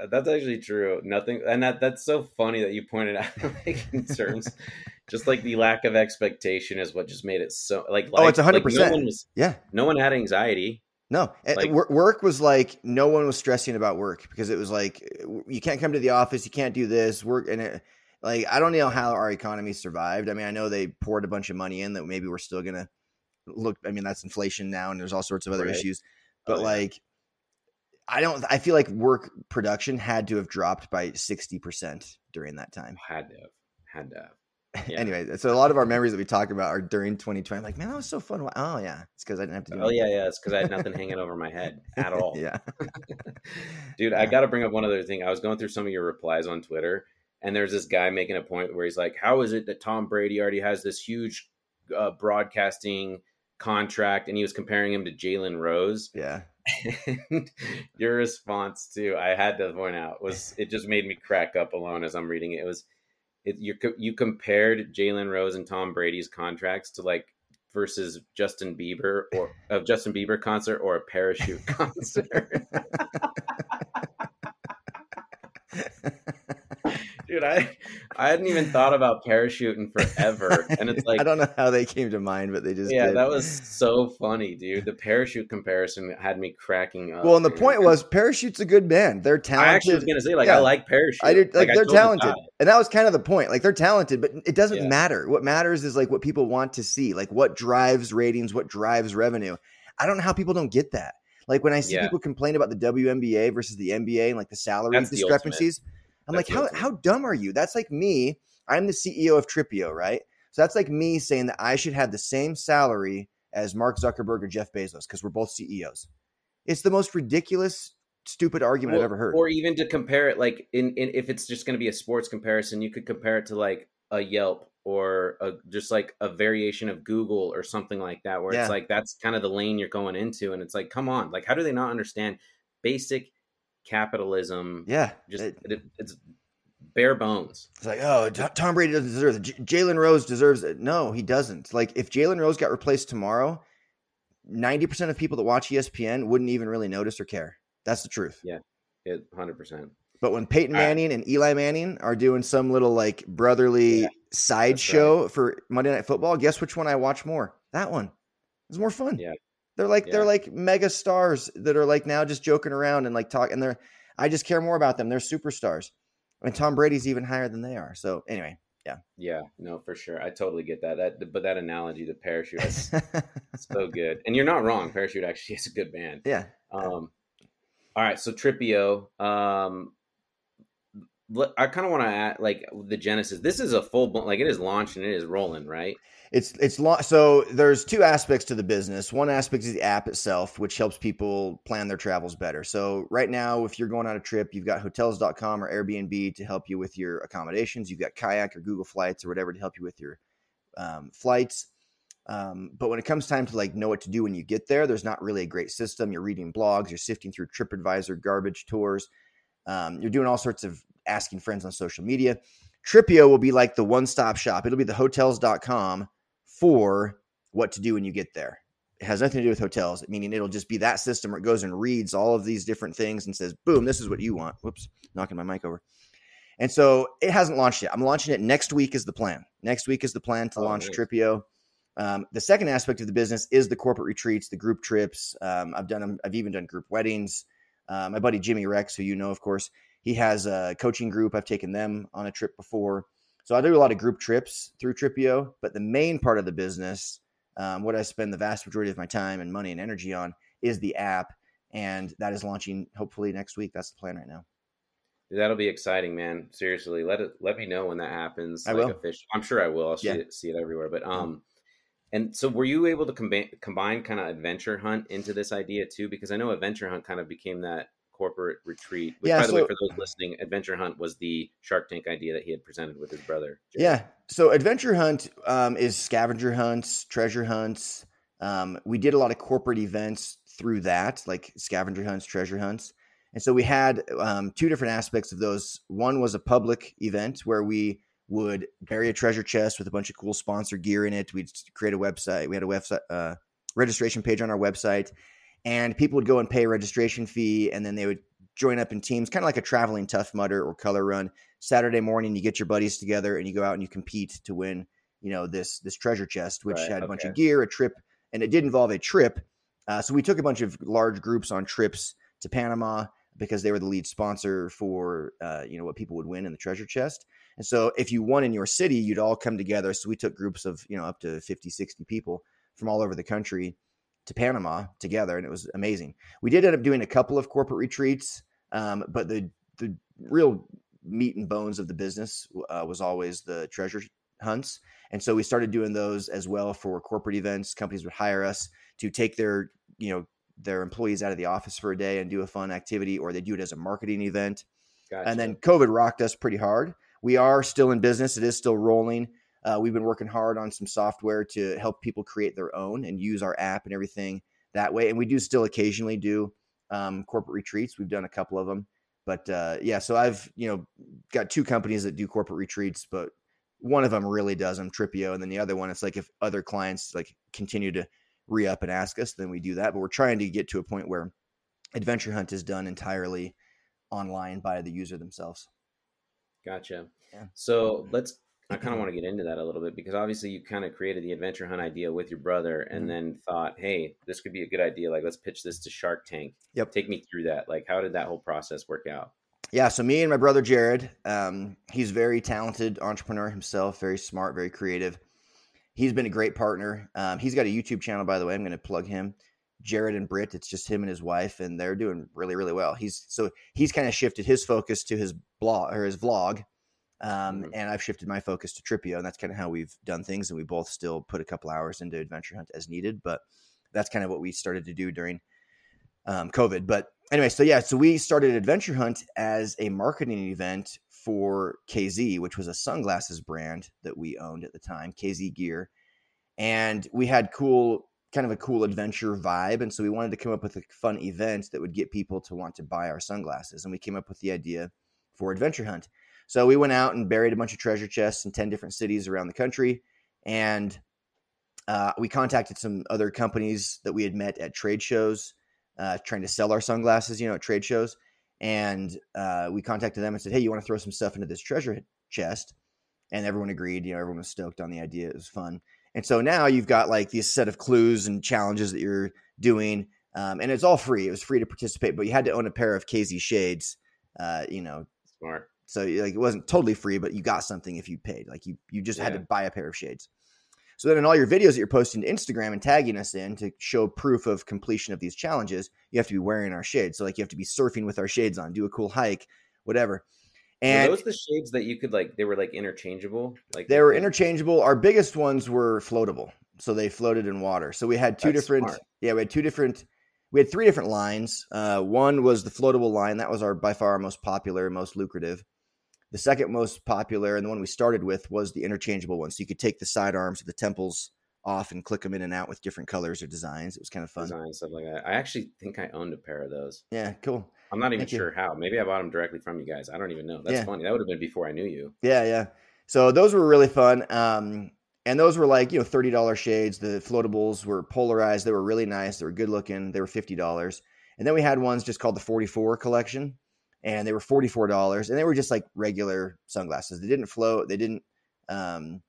Speaker 1: That's actually true. Nothing, and that that's so funny that you pointed out like in terms, just like the lack of expectation is what just made it so like.
Speaker 3: Oh,
Speaker 1: life-
Speaker 3: it's
Speaker 1: like,
Speaker 3: 100%.
Speaker 1: no one
Speaker 3: Yeah.
Speaker 1: no one had anxiety.
Speaker 3: No,
Speaker 1: Like-
Speaker 3: work was like no one was stressing about work because it was like you can't come to the office, you can't do this work, and it, like I don't know how our economy survived. I mean, I know they poured a bunch of money in that maybe we're still gonna look. I mean, that's inflation now, and there's all sorts of other
Speaker 1: Right.
Speaker 3: issues.
Speaker 1: Oh,
Speaker 3: But
Speaker 1: yeah.
Speaker 3: like, I don't. I feel like work production had to have dropped by sixty percent during that time.
Speaker 1: Had to have, had to have. Yeah.
Speaker 3: Anyway, so a lot of our memories that we talk about are during 2020. I'm like, man, that was so fun. Oh yeah, it's because I didn't have to do.
Speaker 1: Oh yeah,
Speaker 3: anything.
Speaker 1: yeah. It's because I had nothing hanging over my head at all.
Speaker 3: yeah.
Speaker 1: Dude, I got to bring up one other thing. I was going through some of your replies on Twitter, and there's this guy making a point where he's like, "How is it that Tom Brady already has this huge uh, broadcasting contract?" And he was comparing him to Jalen Rose.
Speaker 3: Yeah.
Speaker 1: And your response to I had to point out was it just made me crack up alone as I'm reading it. It was it you you compared Jalen Rose and Tom Brady's contracts to like versus Justin Bieber or of Justin Bieber concert or a parachute concert. Dude, I I hadn't even thought about parachuting forever, and it's like
Speaker 3: I don't know how they came to mind, but they just
Speaker 1: yeah,
Speaker 3: did.
Speaker 1: that was so funny, dude. The parachute comparison had me cracking up.
Speaker 3: well, and the
Speaker 1: dude.
Speaker 3: point was, Parachute's a good band. They're talented.
Speaker 1: I actually was gonna say like
Speaker 3: Yeah.
Speaker 1: I like parachute.
Speaker 3: I did, like,
Speaker 1: I
Speaker 3: they're talented, and that was kind of the point. Like they're talented, but it doesn't
Speaker 1: Yeah.
Speaker 3: matter. What matters is like what people want to see, like what drives ratings, what drives revenue. I don't know how people don't get that. Like when I see
Speaker 1: Yeah.
Speaker 3: people complain about the WNBA versus the NBA and like the salary
Speaker 1: That's the
Speaker 3: discrepancies, I'm
Speaker 1: That's
Speaker 3: like, how how dumb are you? That's like me. I'm the CEO of Tripio, right? So that's like me saying that I should have the same salary as Mark Zuckerberg or Jeff Bezos because we're both CEOs. It's the most ridiculous, stupid argument I've ever heard.
Speaker 1: Or even to compare it, like in, in if it's just going to be a sports comparison, you could compare it to like a Yelp or a, just like a variation of Google or something like that, where
Speaker 3: Yeah.
Speaker 1: it's like that's kind of the lane you're going into, and it's like, come on, like how do they not understand basic capitalism?
Speaker 3: yeah,
Speaker 1: just
Speaker 3: it-
Speaker 1: it, it's bare bones.
Speaker 3: It's like, oh, Tom Brady doesn't deserve it. J- Jalen Rose deserves it. No, he doesn't. Like, if Jalen Rose got replaced tomorrow, 90% of people that watch ESPN wouldn't even really notice or care. That's the truth.
Speaker 1: It hundred percent.
Speaker 3: But when Peyton
Speaker 1: right.
Speaker 3: Manning and Eli Manning are doing some little like brotherly
Speaker 1: Yeah,
Speaker 3: sideshow for Monday Night Football, guess which one I watch more? That one. It's more fun.
Speaker 1: Yeah.
Speaker 3: They're like they're like mega stars that are like now just joking around and like talk and they're I just care more about them. They're superstars. And Tom Brady's even higher than they are. So anyway, Yeah.
Speaker 1: Yeah, no, for sure. I totally get that. That but that analogy, the parachute, that's so good. And you're not wrong. Parachute actually is a good band.
Speaker 3: yeah.
Speaker 1: Um, all right, so Tripio. Um, I kind of want to add like the Genesis. This is a full blown like it is launched and it is rolling, right?
Speaker 3: It's it's lo- so there's two aspects to the business. One aspect is the app itself, which helps people plan their travels better. So right now, if you're going on a trip, you've got hotels.com or Airbnb to help you with your accommodations. You've got Kayak or Google Flights or whatever to help you with your um, flights. Um, but when it comes time to like know what to do when you get there, there's not really a great system. You're reading blogs, you're sifting through TripAdvisor garbage tours, um, you're doing all sorts of asking friends on social media. Tripio will be like the one stop shop. It'll be the hotels.com for what to do when you get there. It has nothing to do with hotels, meaning it'll just be that system where it goes and reads all of these different things and says, boom, this is what you want. Whoops, knocking my mic over. And so it hasn't launched yet. I'm launching it next week is the plan. Next week is the plan to
Speaker 1: Oh,
Speaker 3: launch
Speaker 1: nice.
Speaker 3: Tripio. Um, the second aspect of the business is the corporate retreats, the group trips. Um, I've done them. I've even done group weddings. Uh, my buddy Jimmy Rex, who you know, of course, he has a coaching group. I've taken them on a trip before. So I do a lot of group trips through Tripio. But the main part of the business, um, what I spend the vast majority of my time and money and energy on, is the app, and that is launching hopefully next week. That's the plan right now.
Speaker 1: That'll be exciting, man. Seriously, let it let me know when that happens.
Speaker 3: I
Speaker 1: like
Speaker 3: will.
Speaker 1: Official. I'm sure I will. I'll see it see it everywhere. But um, and so were you able to combine combine kind of adventure hunt into this idea too? Because I know adventure hunt kind of became that corporate retreat. Which,
Speaker 3: Yeah,
Speaker 1: by the way, for those listening, adventure hunt was the Shark Tank idea that he had presented with his brother. Jared.
Speaker 3: Yeah. So adventure hunt um, is scavenger hunts, treasure hunts. Um, we did a lot of corporate events through that, like scavenger hunts, treasure hunts. And so we had um, two different aspects of those. One was a public event where we would bury a treasure chest with a bunch of cool sponsor gear in it. We'd create a website. We had a website uh, registration page on our website, and people would go and pay a registration fee, and then they would join up in teams, kind of like a traveling tough mudder or color run. Saturday morning, you get your buddies together and you go out and you compete to win, you know, this this treasure chest, which
Speaker 1: Right,
Speaker 3: had a bunch of gear, a trip, and it did involve a trip. Uh, so we took a bunch of large groups on trips to Panama because they were the lead sponsor for, uh, you know, what people would win in the treasure chest. And so if you won in your city, you'd all come together. So we took groups of, you know, up to 50, 60 people from all over the country to Panama together, and it was amazing. We did end up doing a couple of corporate retreats, um, but the the real meat and bones of the business uh, was always the treasure hunts, and so we started doing those as well for corporate events. Companies would hire us to take their you know their employees out of the office for a day and do a fun activity, or they do it as a marketing event.
Speaker 1: Gotcha.
Speaker 3: And then COVID rocked us pretty hard. We are still in business; it is still rolling. Uh, we've been working hard on some software to help people create their own and use our app and everything that way. And we do still occasionally do um, corporate retreats. We've done a couple of them, but uh, yeah. So I've you know got two companies that do corporate retreats, but one of them really does them, Tripio, and then the other one, it's like if other clients like continue to re up and ask us, then we do that. But we're trying to get to a point where Adventure Hunt is done entirely online by the user themselves.
Speaker 1: Gotcha.
Speaker 3: Yeah.
Speaker 1: So let's. I kind of want to get into that a little bit because obviously you kind of created the adventure hunt idea with your brother, and
Speaker 3: Mhm.
Speaker 1: then thought, "Hey, this could be a good idea. Like, let's pitch this to Shark Tank."
Speaker 3: Yep.
Speaker 1: Take me through that. Like, how did that whole process work out?
Speaker 3: Yeah, so me and my brother Jared, um, he's very talented entrepreneur himself, very smart, very creative. He's been a great partner. Um, he's got a YouTube channel, by the way. I'm going to plug him. Jared and Britt. It's just him and his wife, and they're doing really, really well. He's so he's kind of shifted his focus to his blog or his vlog, um,
Speaker 1: Mhm.
Speaker 3: and I've shifted my focus to Tripio, and that's kind of how we've done things. And we both still put a couple hours into Adventure Hunt as needed, but that's kind of what we started to do during um, COVID. But anyway, so yeah, so we started Adventure Hunt as a marketing event for KZ, which was a sunglasses brand that we owned at the time, KZ Gear. And we had cool, kind of a cool adventure vibe. And so we wanted to come up with a fun event that would get people to want to buy our sunglasses. And we came up with the idea for Adventure Hunt. So we went out and buried a bunch of treasure chests in 10 different cities around the country. And uh, we contacted some other companies that we had met at trade shows uh, trying to sell our sunglasses, you know, at trade shows. And uh, we contacted them and said, "Hey, you want to throw some stuff into this treasure chest?" And everyone agreed. You know, everyone was stoked on the idea. It was fun. And so now you've got like these set of clues and challenges that you're doing, um, and it's all free. It was free to participate, but you had to own a pair of KZ shades, uh, you know,
Speaker 1: Smart.
Speaker 3: So like it wasn't totally free, but you got something if you paid. Like you you just had to buy a pair of shades. So then in all your videos that you're posting to Instagram and tagging us in to show proof of completion of these challenges, you have to be wearing our shades. So like you have to be surfing with our shades on, do a cool hike, whatever. And
Speaker 1: were those the shades that you could like? They were like interchangeable. Like
Speaker 3: they were interchangeable. Our biggest ones were floatable, so they floated in water. So we had two
Speaker 1: That's
Speaker 3: different.
Speaker 1: smart.
Speaker 3: Yeah, we had two different. We had three different lines. Uh, one was the floatable line. That was our by far our most popular, most lucrative. The second most popular, and the one we started with, was the interchangeable one. So you could take the side arms of the temples off and click them in and out with different colors or designs. It was kind of fun.
Speaker 1: design stuff like that. I actually think I owned a pair of those.
Speaker 3: Yeah, cool.
Speaker 1: I'm not even
Speaker 3: Thank you.
Speaker 1: sure how. Maybe I bought them directly from you guys. I don't even know. That's
Speaker 3: Yeah.
Speaker 1: funny. That would have been before I knew you.
Speaker 3: Yeah, yeah. So those were really fun. Um, and those were like, you know, $30 shades. The floatables were polarized. They were really nice. They were good looking. They were $50. And then we had ones just called the 44 collection. And they were $44. And they were just like regular sunglasses. They didn't float. They didn't um,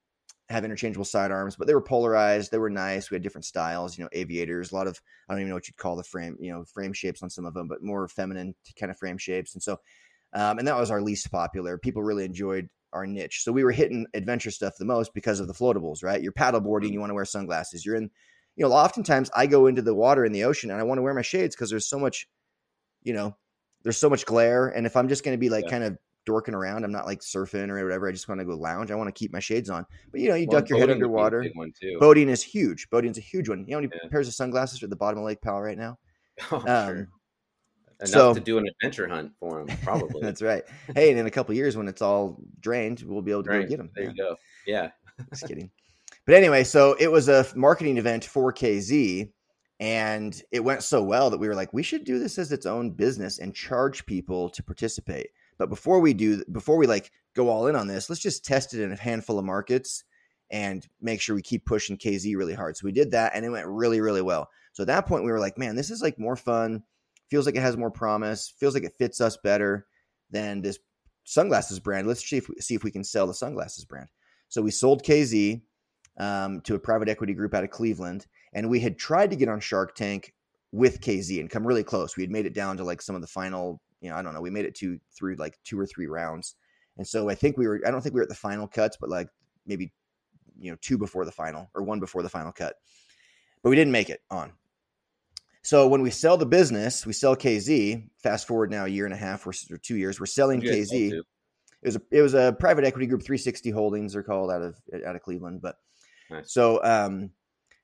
Speaker 3: have interchangeable sidearms, but they were polarized. They were nice. We had different styles, you know, aviators, a lot of, I don't even know what you'd call the frame, you know, frame shapes on some of them, but more feminine kind of frame shapes. And so, um, and that was our least popular. People really enjoyed our niche. So we were hitting adventure stuff the most because of the floatables, right? You're paddle boarding, you want to wear sunglasses. You're in, you know, oftentimes I go into the water in the ocean and I want to wear my shades because there's so much, you know, there's so much glare. And if I'm just going to be like
Speaker 1: Yeah.
Speaker 3: kind of dorking around, I'm not like surfing or whatever. I just want to go lounge. I want to keep my shades on. But you know, you
Speaker 1: Well,
Speaker 3: duck your head
Speaker 1: boating would be a
Speaker 3: underwater.
Speaker 1: big one too.
Speaker 3: Boating is huge. Boating's a huge one. You know how many
Speaker 1: Yeah.
Speaker 3: pairs of sunglasses are at the bottom of Lake Powell right now?
Speaker 1: Oh,
Speaker 3: Um,
Speaker 1: sure. Enough
Speaker 3: so-
Speaker 1: to do an adventure hunt for them, probably.
Speaker 3: That's right. Hey, and in a couple years when it's all drained, we'll be able to go get them.
Speaker 1: There you go. Yeah.
Speaker 3: Just kidding. But anyway, so it was a marketing event for KZ, and it went so well that we were like, we should do this as its own business and charge people to participate. But before we do, before we like go all in on this, let's just test it in a handful of markets and make sure we keep pushing KZ really hard. So we did that, and it went really, really well. So at that point, we were like, man, this is like more fun. Feels like it has more promise. Feels like it fits us better than this sunglasses brand. Let's see if we, see if we can sell the sunglasses brand. So we sold KZ um, to a private equity group out of Cleveland, and we had tried to get on Shark Tank with KZ and come really close. We had made it down to like some of the final, you know, I don't know, we made it to through like two or three rounds, and so I think we were. I don't think we were at the final cuts, but like maybe you know two before the final or one before the final cut, but we didn't make it on. So when we sell the business, we sell KZ. Fast forward now a year and a half or, or two years, we're selling
Speaker 1: sold
Speaker 3: KZ it was a it was a private equity group 360 holdings they're called out of out of cleveland but
Speaker 1: Nice.
Speaker 3: so um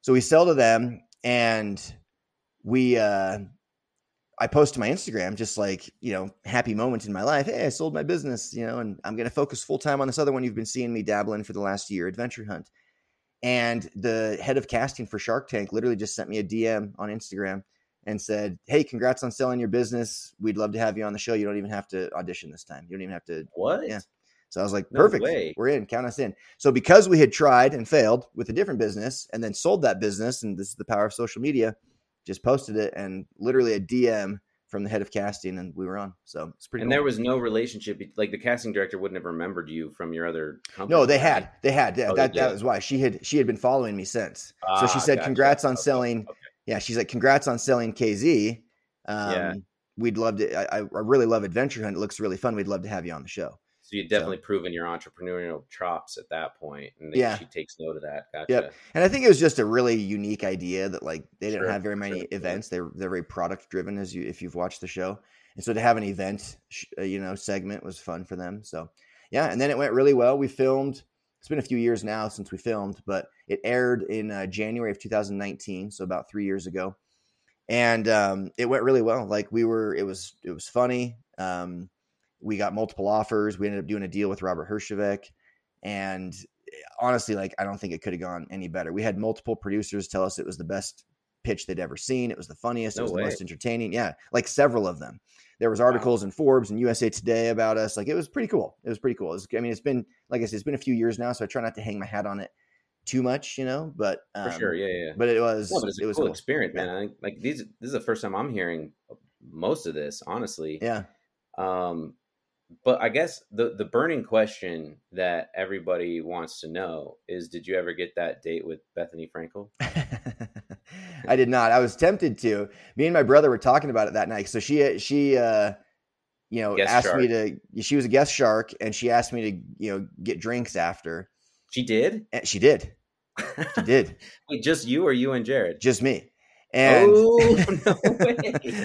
Speaker 3: so we sell to them and we uh i post to my instagram just like you know happy moment in my life hey i sold my business you know and i'm going to focus full time on this other one you've been seeing me dabbling for the last year adventure hunt and the head of casting for shark tank literally just sent me a dm on instagram and said hey congrats on selling your business we'd love to have you on the show you don't even have to audition this time you don't even have to
Speaker 1: What?
Speaker 3: Yeah. so I was like,
Speaker 1: No
Speaker 3: perfect.
Speaker 1: way.
Speaker 3: We're in. Count us in. So because we had tried and failed with a different business and then sold that business, and this is the power of social media, just posted it and literally a DM from the head of casting, and we were on. So it's pretty.
Speaker 1: And
Speaker 3: cool.
Speaker 1: there was no relationship. Like the casting director wouldn't have remembered you from your other company.
Speaker 3: no, they had, they had. Yeah,
Speaker 1: Oh, they
Speaker 3: that that was why she had she had been following me since. so she
Speaker 1: Ah,
Speaker 3: said,
Speaker 1: gotcha.
Speaker 3: "Congrats on
Speaker 1: Okay,
Speaker 3: selling."
Speaker 1: okay.
Speaker 3: Yeah, she's like, "Congrats on selling KZ." Um,
Speaker 1: Yeah.
Speaker 3: We'd love to. I, I I really love Adventure Hunt. It looks really fun. We'd love to have you on the show.
Speaker 1: So you definitely proven your entrepreneurial chops at that point, and they,
Speaker 3: Yeah.
Speaker 1: she takes note of that. Gotcha.
Speaker 3: Yep. And I think it was just a really unique idea that like they didn't
Speaker 1: Sure,
Speaker 3: have very many
Speaker 1: sure,
Speaker 3: events. They're they're very product driven as you if you've watched the show. And so to have an event, uh, you know, segment was fun for them. So yeah, and then it went really well. We filmed. It's been a few years now since we filmed, but it aired in uh, January of 2019, so about three years ago, and um, it went really well. Like we were, it was it was funny. Um, we got multiple offers. We ended up doing a deal with Robert Herjavec, and honestly, like I don't think it could have gone any better. We had multiple producers tell us it was the best pitch they'd ever seen. It was the funniest.
Speaker 1: No
Speaker 3: it was
Speaker 1: way.
Speaker 3: the most entertaining. Yeah, like several of them. There was articles in Forbes and USA Today about us. Like it was pretty cool. It was pretty cool. Was, I mean, it's been like I said, it's been a few years now, so I try not to hang my hat on it too much, you know. But
Speaker 1: For
Speaker 3: um,
Speaker 1: sure. Yeah, yeah.
Speaker 3: But it was.
Speaker 1: no, but
Speaker 3: it was
Speaker 1: cool,
Speaker 3: cool.
Speaker 1: experience, man. I think like these. This is the first time I'm hearing most of this, honestly.
Speaker 3: Yeah.
Speaker 1: Um, but I guess the the burning question that everybody wants to know is: Did you ever get that date with Bethenny Frankel?
Speaker 3: I did not. I was tempted to. Me and my brother were talking about it that night. So she she uh you know,
Speaker 1: Guest
Speaker 3: asked me to. She was a guest shark, and she asked me to, you know, get drinks after.
Speaker 1: She did.
Speaker 3: And she did. She did.
Speaker 1: Wait, just you or you and Jared?
Speaker 3: Just me. And
Speaker 1: oh no way!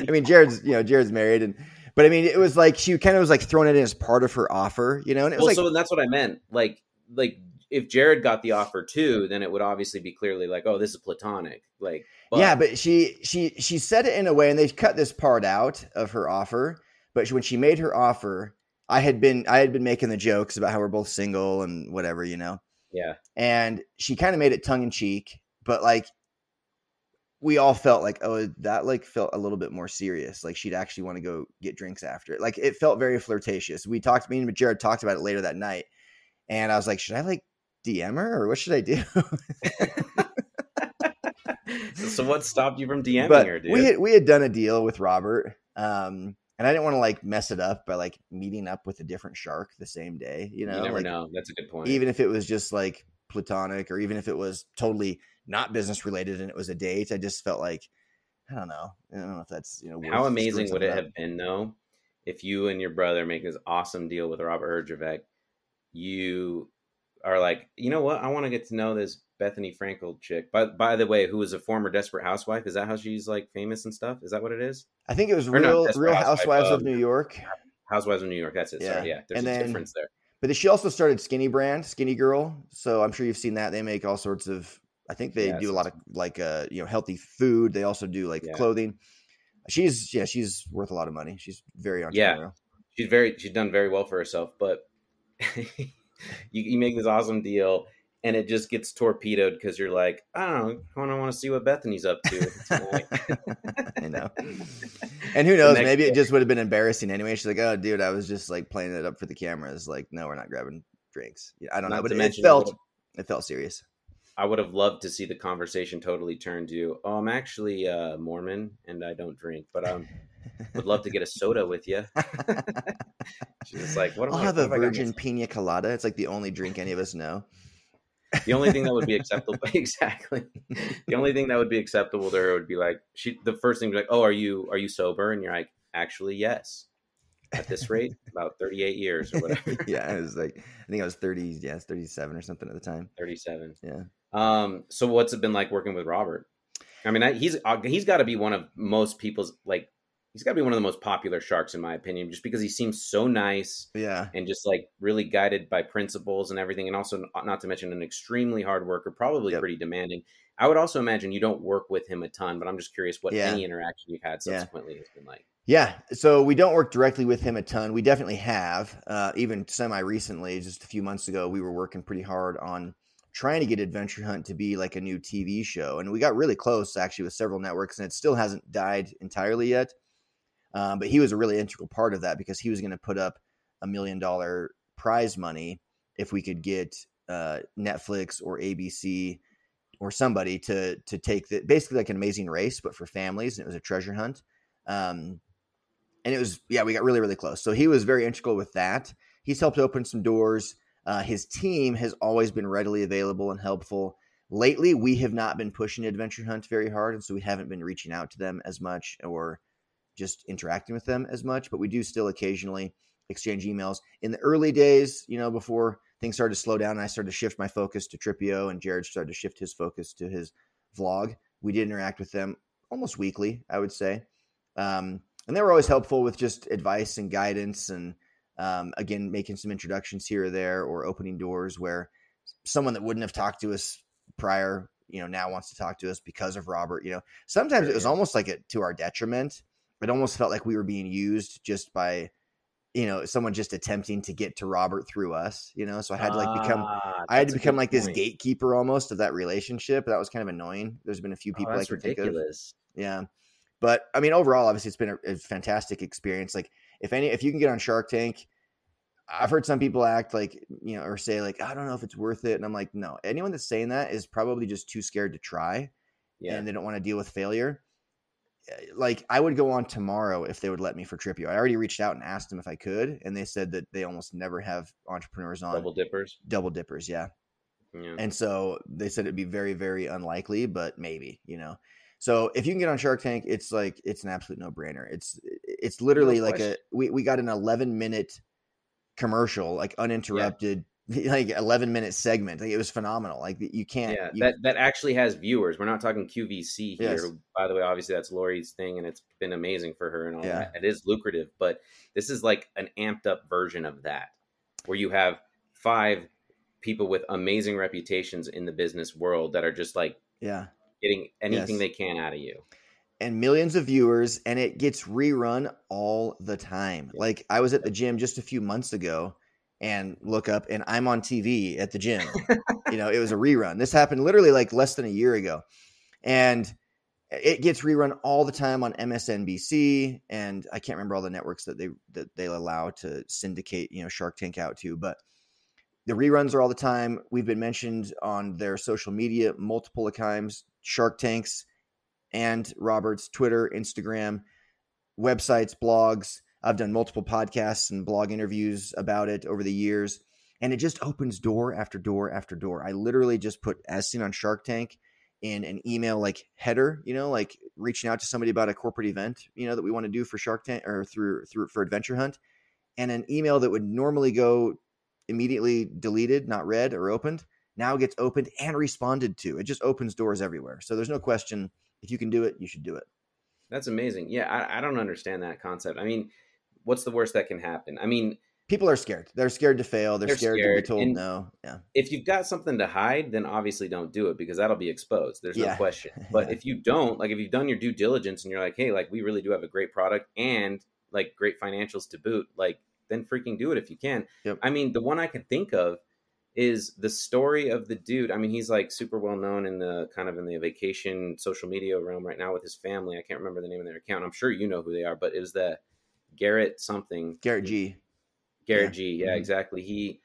Speaker 3: I mean, Jared's, you know, Jared's married, and but I mean, it was like she kind of was like throwing it in as part of her offer, you know, and it was
Speaker 1: well,
Speaker 3: like,
Speaker 1: so that's what I meant. Like, like if Jared got the offer too, then it would obviously be clearly like, oh, this is platonic. Like,
Speaker 3: yeah, but she she she said it in a way, and they cut this part out of her offer. But she, when she made her offer, I had been I had been making the jokes about how we're both single and whatever, you know.
Speaker 1: yeah,
Speaker 3: and she kind of made it tongue in cheek, but like we all felt like, oh, that like felt a little bit more serious. Like she'd actually want to go get drinks after it. Like it felt very flirtatious. We talked, me and Jared talked about it later that night, and I was like, should I like DM her or what should I do?
Speaker 1: so what stopped you from DMing
Speaker 3: but
Speaker 1: her, dude?
Speaker 3: we had we had done a deal with Robert, um, and I didn't want to like mess it up by like meeting up with a different shark the same day. You know,
Speaker 1: you never
Speaker 3: like,
Speaker 1: know. That's a good point.
Speaker 3: even if it was just like platonic or even if it was totally not business related and it was a date i just felt like i don't know i don't know if that's you know
Speaker 1: How amazing would it
Speaker 3: up.
Speaker 1: have been though if you and your brother make this awesome deal with Robert Herjavec? You are like, you know what? I want to get to know this Bethenny Frankel chick. By by the way, who is a former Desperate Housewife? Is that how she's like famous and stuff? Is that what it is?
Speaker 3: i think it was
Speaker 1: Or
Speaker 3: real real housewives of
Speaker 1: um,
Speaker 3: new york
Speaker 1: Housewives of New York. That's it. Sorry,
Speaker 3: Yeah.
Speaker 1: yeah. There's
Speaker 3: And
Speaker 1: a
Speaker 3: then-
Speaker 1: difference there.
Speaker 3: but she also started skinny brand skinny girl so i'm sure you've seen that they make all sorts of i think they
Speaker 1: Yeah,
Speaker 3: do a lot of like uh you know healthy food they also do like
Speaker 1: Yeah.
Speaker 3: clothing she's yeah she's worth a lot of money she's very
Speaker 1: Yeah.
Speaker 3: entrepreneurial
Speaker 1: she's very she's done very well for herself but you, you make this awesome deal and it just gets torpedoed because you're like i don't know i don't want to see what bethenny's up to.
Speaker 3: I know. And who knows? Maybe
Speaker 1: day-
Speaker 3: it just would have been embarrassing anyway. She's like, "Oh, dude, I was just like playing it up for the cameras." Like, no, we're not grabbing drinks. Yeah, I don't know, but
Speaker 1: to
Speaker 3: it, felt it felt serious.
Speaker 1: I would have loved to see the conversation totally turn to oh i'm actually uh mormon and i don't drink but i would love to get a soda with you she's just like what am
Speaker 3: I'll
Speaker 1: I-
Speaker 3: have a virgin pina colada. It's like the only drink any of us know.
Speaker 1: The only thing that would be acceptable, exactly. The only thing that would be acceptable to her would be like she. The first thing would be like, "Oh, are you are you sober?" And you're like, "Actually, yes." At this rate, about 38 years or whatever,
Speaker 3: yeah, it was like I think I was thirty. Yeah, thirty-seven or something at the time.
Speaker 1: 37.
Speaker 3: Yeah.
Speaker 1: Um. So, what's it been like working with Robert? I mean, I, he's uh, he's got to be one of most people's like. He's got to be one of the most popular sharks in my opinion, just because he seems so nice
Speaker 3: Yeah,
Speaker 1: and just like really guided by principles and everything and also not to mention an extremely hard worker probably
Speaker 3: Yep.
Speaker 1: pretty demanding i would also imagine you don't work with him a ton but i'm just curious what
Speaker 3: Yeah.
Speaker 1: any interaction you've had
Speaker 3: Yeah.
Speaker 1: subsequently has been like
Speaker 3: yeah. So we don't work directly with him a ton. We definitely have. Uh, even semi recently, just a few months ago, we were working pretty hard on trying to get Adventure Hunt to be like a new TV show, and we got really close actually with several networks, and it still hasn't died entirely yet. Um, but he was a really integral part of that because he was going to put up a million dollar prize money if we could get uh, Netflix or ABC or somebody to to take the basically like an amazing race, but for families, and it was a treasure hunt. Um, and it was yeah, we got really really close. So he was very integral with that. He's helped open some doors. Uh, his team has always been readily available and helpful. Lately, we have not been pushing Adventure Hunt very hard, and so we haven't been reaching out to them as much or just interacting with them as much. But we do still occasionally exchange emails. In the early days, you know, before things started to slow down, and I started to shift my focus to Tripio, and Jared started to shift his focus to his vlog. We did interact with them almost weekly, I would say. Um, and they were always helpful with just advice and guidance and um, again making some introductions here or there or opening doors where someone that wouldn't have talked to us prior you know now wants to talk to us because of robert you know? Sometimes it was almost like it to our detriment. It almost felt like we were being used just by you know someone just attempting to get to robert through us you know? So i had to like become
Speaker 1: Ah,
Speaker 3: i had to become like this
Speaker 1: point.
Speaker 3: gatekeeper almost of that relationship. That was kind of annoying. There's been a few
Speaker 1: Oh,
Speaker 3: people i
Speaker 1: that's
Speaker 3: can think of.
Speaker 1: ridiculous.
Speaker 3: Yeah. But I mean, overall, obviously, it's been a, a fantastic experience. Like, if any, if you can get on Shark Tank, I've heard some people act like, you know, or say, like, I don't know if it's worth it. And I'm like, no, anyone that's saying that is probably just too scared to try
Speaker 1: yeah
Speaker 3: and they don't want to deal with failure. Eh, Like, I would go on tomorrow if they would let me for Tripio. I already reached out and asked them if I could. And they said that they almost never have entrepreneurs on
Speaker 1: double dippers
Speaker 3: double dippers. Yeah.
Speaker 1: yeah
Speaker 3: And so they said it'd be very, very unlikely, but maybe, you know. So if you can get on Shark Tank, it's like it's an absolute no brainer. It's it's literally
Speaker 1: No
Speaker 3: like a we, we got an 11 minute commercial, like uninterrupted, like 11 minute segment. Like it was phenomenal. Like you can't.
Speaker 1: Yeah,
Speaker 3: you-
Speaker 1: that that actually has viewers. We're not talking QVC here.
Speaker 3: Yes.
Speaker 1: By the way, obviously that's Lori's thing, and it's been amazing for her and all
Speaker 3: Yeah.
Speaker 1: that. It is lucrative, but this is like an amped up version of that, where you have five people with amazing reputations in the business world that are just like
Speaker 3: yeah.
Speaker 1: getting anything
Speaker 3: Yes.
Speaker 1: they can out of you.
Speaker 3: And millions of viewers and it gets rerun all the time. Like I was at the gym just a few months ago and look up and I'm on TV at the gym. you know, it was a rerun. This happened literally like less than a year ago. And it gets rerun all the time on MSNBC and I can't remember all the networks that they that they allow to syndicate, you know, Shark Tank out to, but the reruns are all the time. We've been mentioned on their social media multiple times. Shark Tanks and Robert's Twitter, Instagram, websites, blogs. I've done multiple podcasts and blog interviews about it over the years. And it just opens door after door after door. I literally just put as seen on Shark Tank in an email like header, you know, like reaching out to somebody about a corporate event, you know, that we want to do for Shark Tank or through through for Adventure Hunt. And an email that would normally go immediately deleted, not read or opened, now gets opened and responded to. It just opens doors everywhere. So there's no question if you can do it, you should do it.
Speaker 1: That's amazing. Yeah, I, I don't understand that concept. I mean, what's the worst that can happen? I mean,
Speaker 3: People are scared. They're scared to fail. They're,
Speaker 1: They're
Speaker 3: scared, to be told
Speaker 1: and-
Speaker 3: no. Yeah.
Speaker 1: if you've got something to hide, then obviously don't do it because that'll be exposed. There's
Speaker 3: Yeah.
Speaker 1: no question. But
Speaker 3: Yeah.
Speaker 1: if you don't, like if you've done your due diligence and you're like, hey, like we really do have a great product and like great financials to boot, like then freaking do it if you can.
Speaker 3: Yep.
Speaker 1: I mean, the one I can think of is the story of the dude. I mean, he's like super well known in the kind of in the vacation social media realm right now with his family. I can't remember the name of their account. I'm sure you know who they are, but it was the Garrett something.
Speaker 3: Garrett Gee.
Speaker 1: Garrett
Speaker 3: Yeah.
Speaker 1: Gee. Yeah,
Speaker 3: Mhm.
Speaker 1: exactly. He,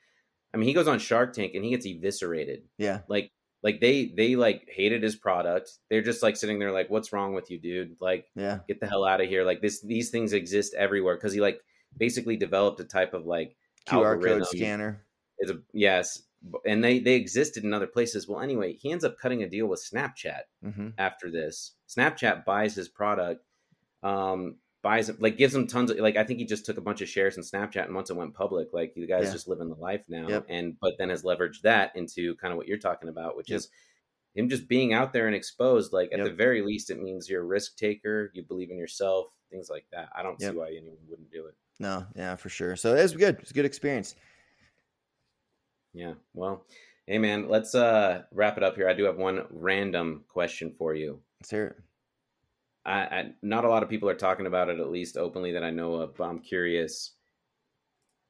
Speaker 1: I mean, he goes on Shark Tank and he gets eviscerated.
Speaker 3: Yeah.
Speaker 1: Like, like they they like hated his product. They're just like sitting there like, "What's wrong with you, dude? Like,
Speaker 3: Yeah.
Speaker 1: get the hell out of here!" Like this, these things exist everywhere because he like basically developed a type of like
Speaker 3: QR
Speaker 1: algorithm.
Speaker 3: code scanner.
Speaker 1: It's a yes, and they they existed in other places. Well, anyway, he ends up cutting a deal with Snapchat
Speaker 3: hmm
Speaker 1: after this. Snapchat buys his product, um, buys it, like gives him tons of like I think he just took a bunch of shares in Snapchat and once it went public, like the guy's
Speaker 3: Yeah.
Speaker 1: just living the life now.
Speaker 3: Yep.
Speaker 1: And but then has leveraged that into kind of what you're talking about, which
Speaker 3: Yep.
Speaker 1: is him just being out there and exposed. Like at
Speaker 3: Yep.
Speaker 1: the very least, it means you're a risk taker, you believe in yourself, things like that. I don't see why anyone wouldn't do it.
Speaker 3: No, yeah, for sure. So it was good. It's a good experience.
Speaker 1: Yeah. Well, hey man, let's uh wrap it up here. I do have one random question for you.
Speaker 3: Let's hear it.
Speaker 1: I, I not a lot of people are talking about it, at least openly that I know of. But I'm curious,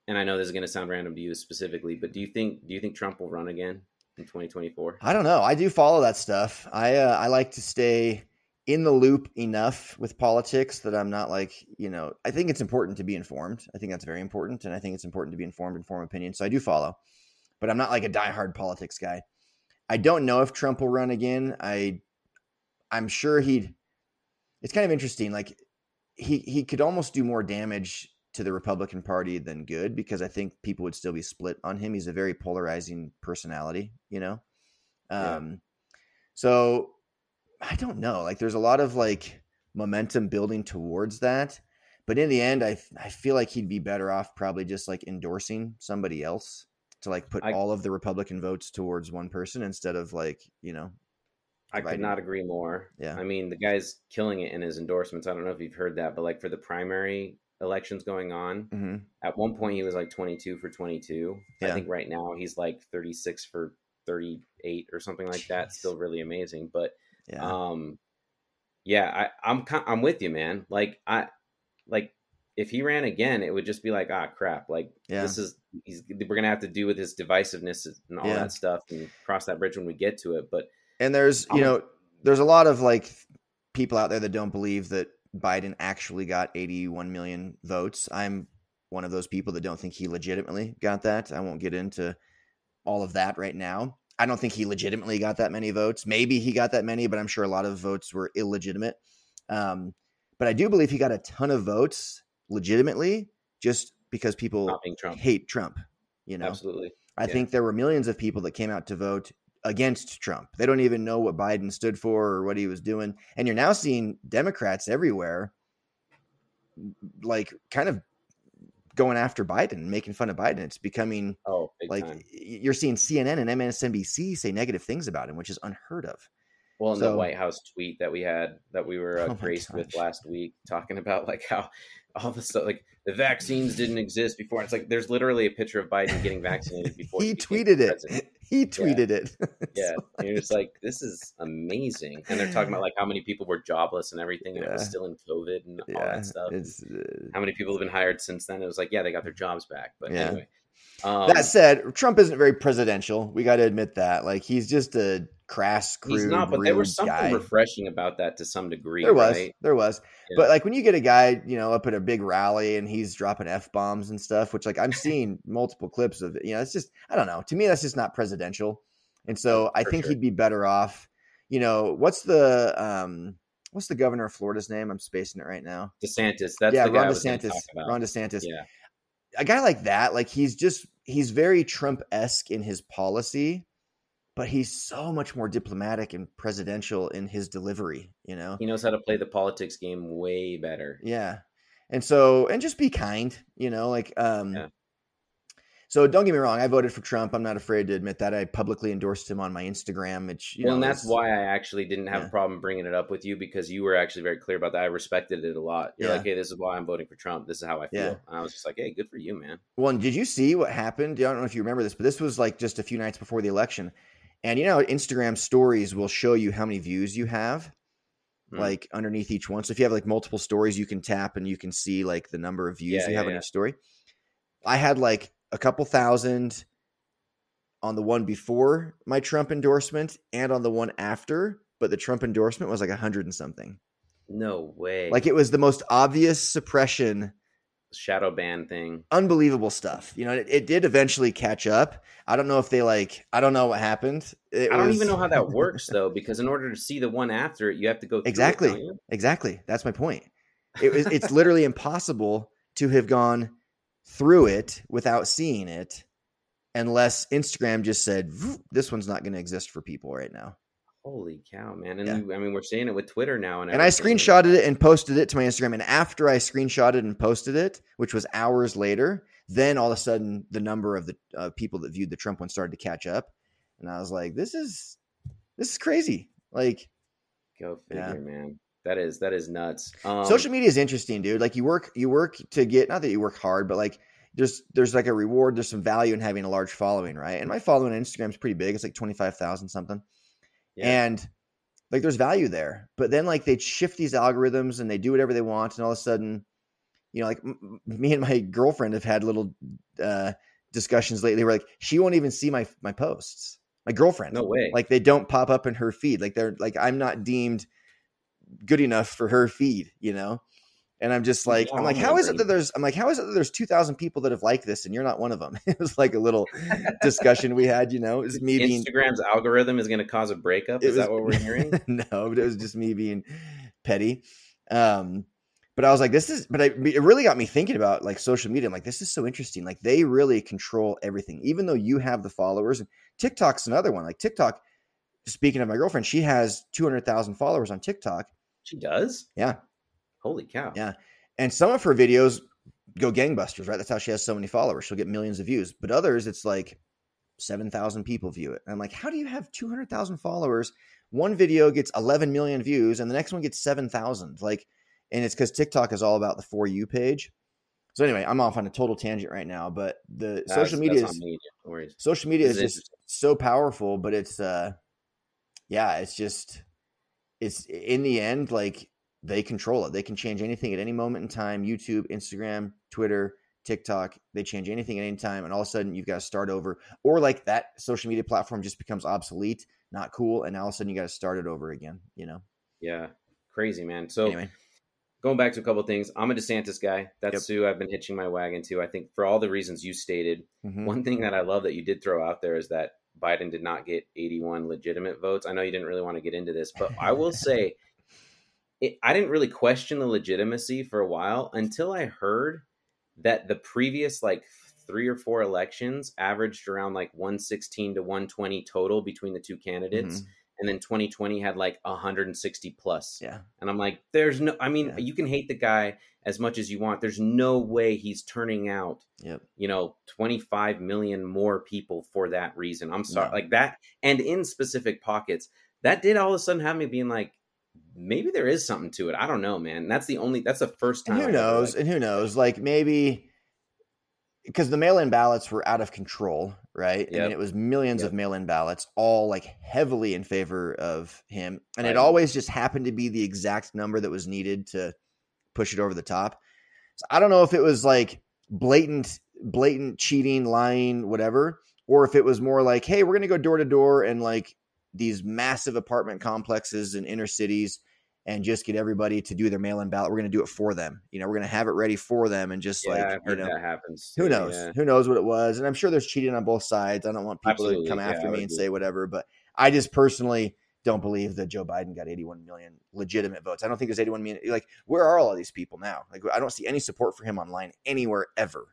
Speaker 1: and I know this is going to sound random to you specifically, but do you think do you think Trump will run again in 2024?
Speaker 3: I don't know. I do follow that stuff. I uh, I like to stay in the loop enough with politics that I'm not like you know. I think it's important to be informed. I think that's very important, and I think it's important to be informed and form opinion. So I do follow, but I'm not like a diehard politics guy. I don't know if Trump will run again. I I'm sure he'd. It's kind of interesting. Like he he could almost do more damage to the Republican Party than good because I think people would still be split on him. He's a very polarizing personality, you know.
Speaker 1: Yeah.
Speaker 3: Um, so I don't know. Like, there's a lot of like momentum building towards that, but in the end, I I feel like he'd be better off probably just like endorsing somebody else to like put
Speaker 1: I-
Speaker 3: all of the Republican votes towards one person instead of like you know.
Speaker 1: I could not agree more.
Speaker 3: Yeah.
Speaker 1: I mean, the guy's killing it in his endorsements. I don't know if you've heard that, but like for the primary elections going on,
Speaker 3: hmm
Speaker 1: at one point he was like 22 for 22. I think right now he's like 36 for 38 or something like that. Still really amazing, but
Speaker 3: Yeah.
Speaker 1: um yeah i i'm i'm with you man like i like if he ran again it would just be like ah crap like
Speaker 3: Yeah.
Speaker 1: this is he's we're gonna have to do with his divisiveness and all
Speaker 3: Yeah.
Speaker 1: that stuff and cross that bridge when we get to it but
Speaker 3: And there's, you know, there's a lot of like people out there that don't believe that Biden actually got 81 million votes. I'm one of those people that don't think he legitimately got that. I won't get into all of that right now. I don't think he legitimately got that many votes. Maybe he got that many, but I'm sure a lot of votes were illegitimate. Um, but I do believe he got a ton of votes legitimately just because people
Speaker 1: trump
Speaker 3: hate Trump, you know?
Speaker 1: absolutely
Speaker 3: I
Speaker 1: Yeah.
Speaker 3: think there were millions of people that came out to vote against Trump. They don't even know what Biden stood for or what he was doing. And you're now seeing Democrats everywhere like kind of going after Biden, making fun of Biden. It's becoming
Speaker 1: Oh,
Speaker 3: like
Speaker 1: time.
Speaker 3: you're seeing CNN and MSNBC say negative things about him, which is unheard of.
Speaker 1: Well, in
Speaker 3: So-
Speaker 1: the White House tweet that we had that we were uh,
Speaker 3: Oh
Speaker 1: graced with last week, talking about like how all the stuff like the vaccines didn't exist before. It's like there's literally a picture of Biden getting vaccinated before
Speaker 3: he
Speaker 1: became
Speaker 3: tweeted it.
Speaker 1: president.
Speaker 3: He tweeted it.
Speaker 1: Yeah, and you're just like, this is amazing. And they're talking about like how many people were jobless and everything, and it was still in COVID and all that stuff.
Speaker 3: uh,
Speaker 1: How many people have been hired since then? It was like, yeah, they got their jobs back. But
Speaker 3: Yeah.
Speaker 1: anyway, um,
Speaker 3: that said, Trump isn't very presidential. We got to admit that. Like he's just a crass, crude,
Speaker 1: he's not. But there was something
Speaker 3: guy.
Speaker 1: refreshing about that to some degree.
Speaker 3: There was,
Speaker 1: right?
Speaker 3: there was.
Speaker 1: Yeah.
Speaker 3: But like when you get a guy, you know, up at a big rally and he's dropping f bombs and stuff, which like I'm seeing multiple clips of. it, You know, it's just I don't know. To me, that's just not presidential. And so I
Speaker 1: For
Speaker 3: think
Speaker 1: sure.
Speaker 3: he'd be better off. You know, what's the um, what's the governor of Florida's name? I'm spacing it right now.
Speaker 1: DeSantis. That's
Speaker 3: yeah,
Speaker 1: the
Speaker 3: Ron DeSantis. Ron DeSantis.
Speaker 1: Yeah.
Speaker 3: A guy like that, like he's just he's very Trump esque in his policy, but he's so much more diplomatic and presidential in his delivery. You know,
Speaker 1: He knows how to play the politics game way better.
Speaker 3: yeah. And so, and just be kind, you know, like, um,
Speaker 1: Yeah.
Speaker 3: so don't get me wrong. I voted for Trump. I'm not afraid to admit that I publicly endorsed him on my Instagram. Which, you
Speaker 1: well,
Speaker 3: know,
Speaker 1: and that's why I actually didn't have
Speaker 3: Yeah.
Speaker 1: a problem bringing it up with you because you were actually very clear about that. I respected it a lot. You're
Speaker 3: Yeah.
Speaker 1: like, hey, this is why I'm voting for Trump. This is how I feel.
Speaker 3: Yeah.
Speaker 1: And I was just like, hey, good for you, man.
Speaker 3: Well, did you see what happened? I don't know if you remember this, but this was like just a few nights before the election. And you know, Instagram stories will show you how many views you have,
Speaker 1: Hmm.
Speaker 3: like underneath each one. So if you have like multiple stories, you can tap and you can see like the number of views
Speaker 1: Yeah,
Speaker 3: you
Speaker 1: yeah,
Speaker 3: have on
Speaker 1: yeah.
Speaker 3: each story. I had like a couple thousand on the one before my Trump endorsement and on the one after, but the Trump endorsement was like a hundred and something.
Speaker 1: No way.
Speaker 3: Like it was the most obvious suppression
Speaker 1: shadow ban thing.
Speaker 3: unbelievable stuff. You know, it, it did eventually catch up. I don't know if they like. I don't know what happened. It
Speaker 1: I don't even know how that works though, because in order to see the one after it, you have to go through it,
Speaker 3: exactly. Exactly. That's my point. It was. it's literally impossible to have gone through it without seeing it, unless Instagram just said this one's not going to exist for people right now.
Speaker 1: Holy cow, man! And
Speaker 3: Yeah.
Speaker 1: we- I mean, we're seeing it with Twitter now, and
Speaker 3: And I screenshotted it and posted it to my Instagram. And after I screenshotted and posted it, which was hours later, then all of a sudden the number of the uh, people that viewed the Trump one started to catch up, and I was like, "This is this is crazy." Like
Speaker 1: Go
Speaker 3: Yeah.
Speaker 1: figure, man. That is that is nuts. Um,
Speaker 3: social media is interesting, dude. Like you work you work to get not that you work hard, but like there's there's like a reward, there's some value in having a large following, right? And my following on Instagram is pretty big. It's like twenty five thousand something.
Speaker 1: Yeah.
Speaker 3: and like there's value there but then like they shift these algorithms and they do whatever they want and all of a sudden you know like m- m- me and my girlfriend have had little uh discussions lately where like she won't even see my my posts my girlfriend
Speaker 1: no way.
Speaker 3: like they don't pop up in her feed like they're like i'm not deemed good enough for her feed you know and i'm just like i'm like how is it that there's i'm like how is it that there's 2000 people that have liked this and you're not one of them it was like a little discussion we had you know it was me being
Speaker 1: Instagram's algorithm is going to cause a breakup. Is that what we're hearing?
Speaker 3: no, but it was just me being petty. Um, but I was like, this is, but I, it really got me thinking about like social media. I'm like, this is so interesting. Like they really control everything, even though you have the followers. And TikTok's another one. Like TikTok, speaking of my girlfriend, she has 200,000 followers on TikTok.
Speaker 1: she does.
Speaker 3: Yeah.
Speaker 1: Holy cow.
Speaker 3: Yeah. And some of her videos go gangbusters, right? That's how she has so many followers. She'll get millions of views. But others, it's like 7,000 people view it. And I'm like, how do you have 200,000 followers? One video gets 11 million views and the next one gets 7,000. Like, and it's because TikTok is all about the For You page. So anyway, I'm off on a total tangent right now, but the
Speaker 1: That's-
Speaker 3: social media is
Speaker 1: me,
Speaker 3: social media is
Speaker 1: is
Speaker 3: just so powerful but it's uh yeah it's just it's in the end like they control it they can change anything at any moment in time youtube instagram twitter tiktok they change anything at any time and all of a sudden you've got to start over or like that social media platform just becomes obsolete not cool and all of a sudden you got to start it over again you know
Speaker 1: Yeah, crazy man. So
Speaker 3: anyway
Speaker 1: going back to a couple of things, I'm a DeSantis guy. That's
Speaker 3: Yep.
Speaker 1: who I've been hitching my wagon to. I think for all the reasons you stated,
Speaker 3: mhm.
Speaker 1: one thing that I love that you did throw out there is that Biden did not get 81 legitimate votes. I know you didn't really want to get into this, but I will say it, I didn't really question the legitimacy for a while until I heard that the previous like three or four elections averaged around like 116 to 120 total between the two candidates.
Speaker 3: Mhm.
Speaker 1: And then 2020 had like 160 plus.
Speaker 3: yeah
Speaker 1: And I'm like, there's no, I mean,
Speaker 3: Yeah.
Speaker 1: you can hate the guy as much as you want. There's no way he's turning out,
Speaker 3: Yep.
Speaker 1: you know, 25 million more people for that reason. I'm sorry,
Speaker 3: No.
Speaker 1: like that, and in specific pockets, that did all of a sudden have me being like, maybe there is something to it. I don't know, man. That's the only. That's the first time.
Speaker 3: And who
Speaker 1: I
Speaker 3: knows?
Speaker 1: like-
Speaker 3: and who knows? Like maybe because the mail-in ballots were out of control, right? I
Speaker 1: Yep.
Speaker 3: mean, it was millions
Speaker 1: Yep.
Speaker 3: of mail-in ballots, all like heavily in favor of him, and it always just happened to be the exact number that was needed to push it over the top. So I don't know if it was like blatant, blatant cheating, lying, whatever, or if it was more like, hey, we're gonna go door to door and like these massive apartment complexes in inner cities and just get everybody to do their mail-in ballot. We're going to do it for them. You know, we're going to have it ready for them and just
Speaker 1: yeah,
Speaker 3: like,
Speaker 1: I've
Speaker 3: you know,
Speaker 1: that happens.
Speaker 3: who knows?
Speaker 1: yeah.
Speaker 3: Who knows what it was? And I'm sure there's cheating on both sides. I don't want people
Speaker 1: Absolutely,
Speaker 3: to come
Speaker 1: yeah,
Speaker 3: after me and say whatever, but I just personally don't believe that Joe Biden got 81 million legitimate votes. I don't think there's 81 million. Like, where are all of these people now? Like, I don't see any support for him online anywhere ever.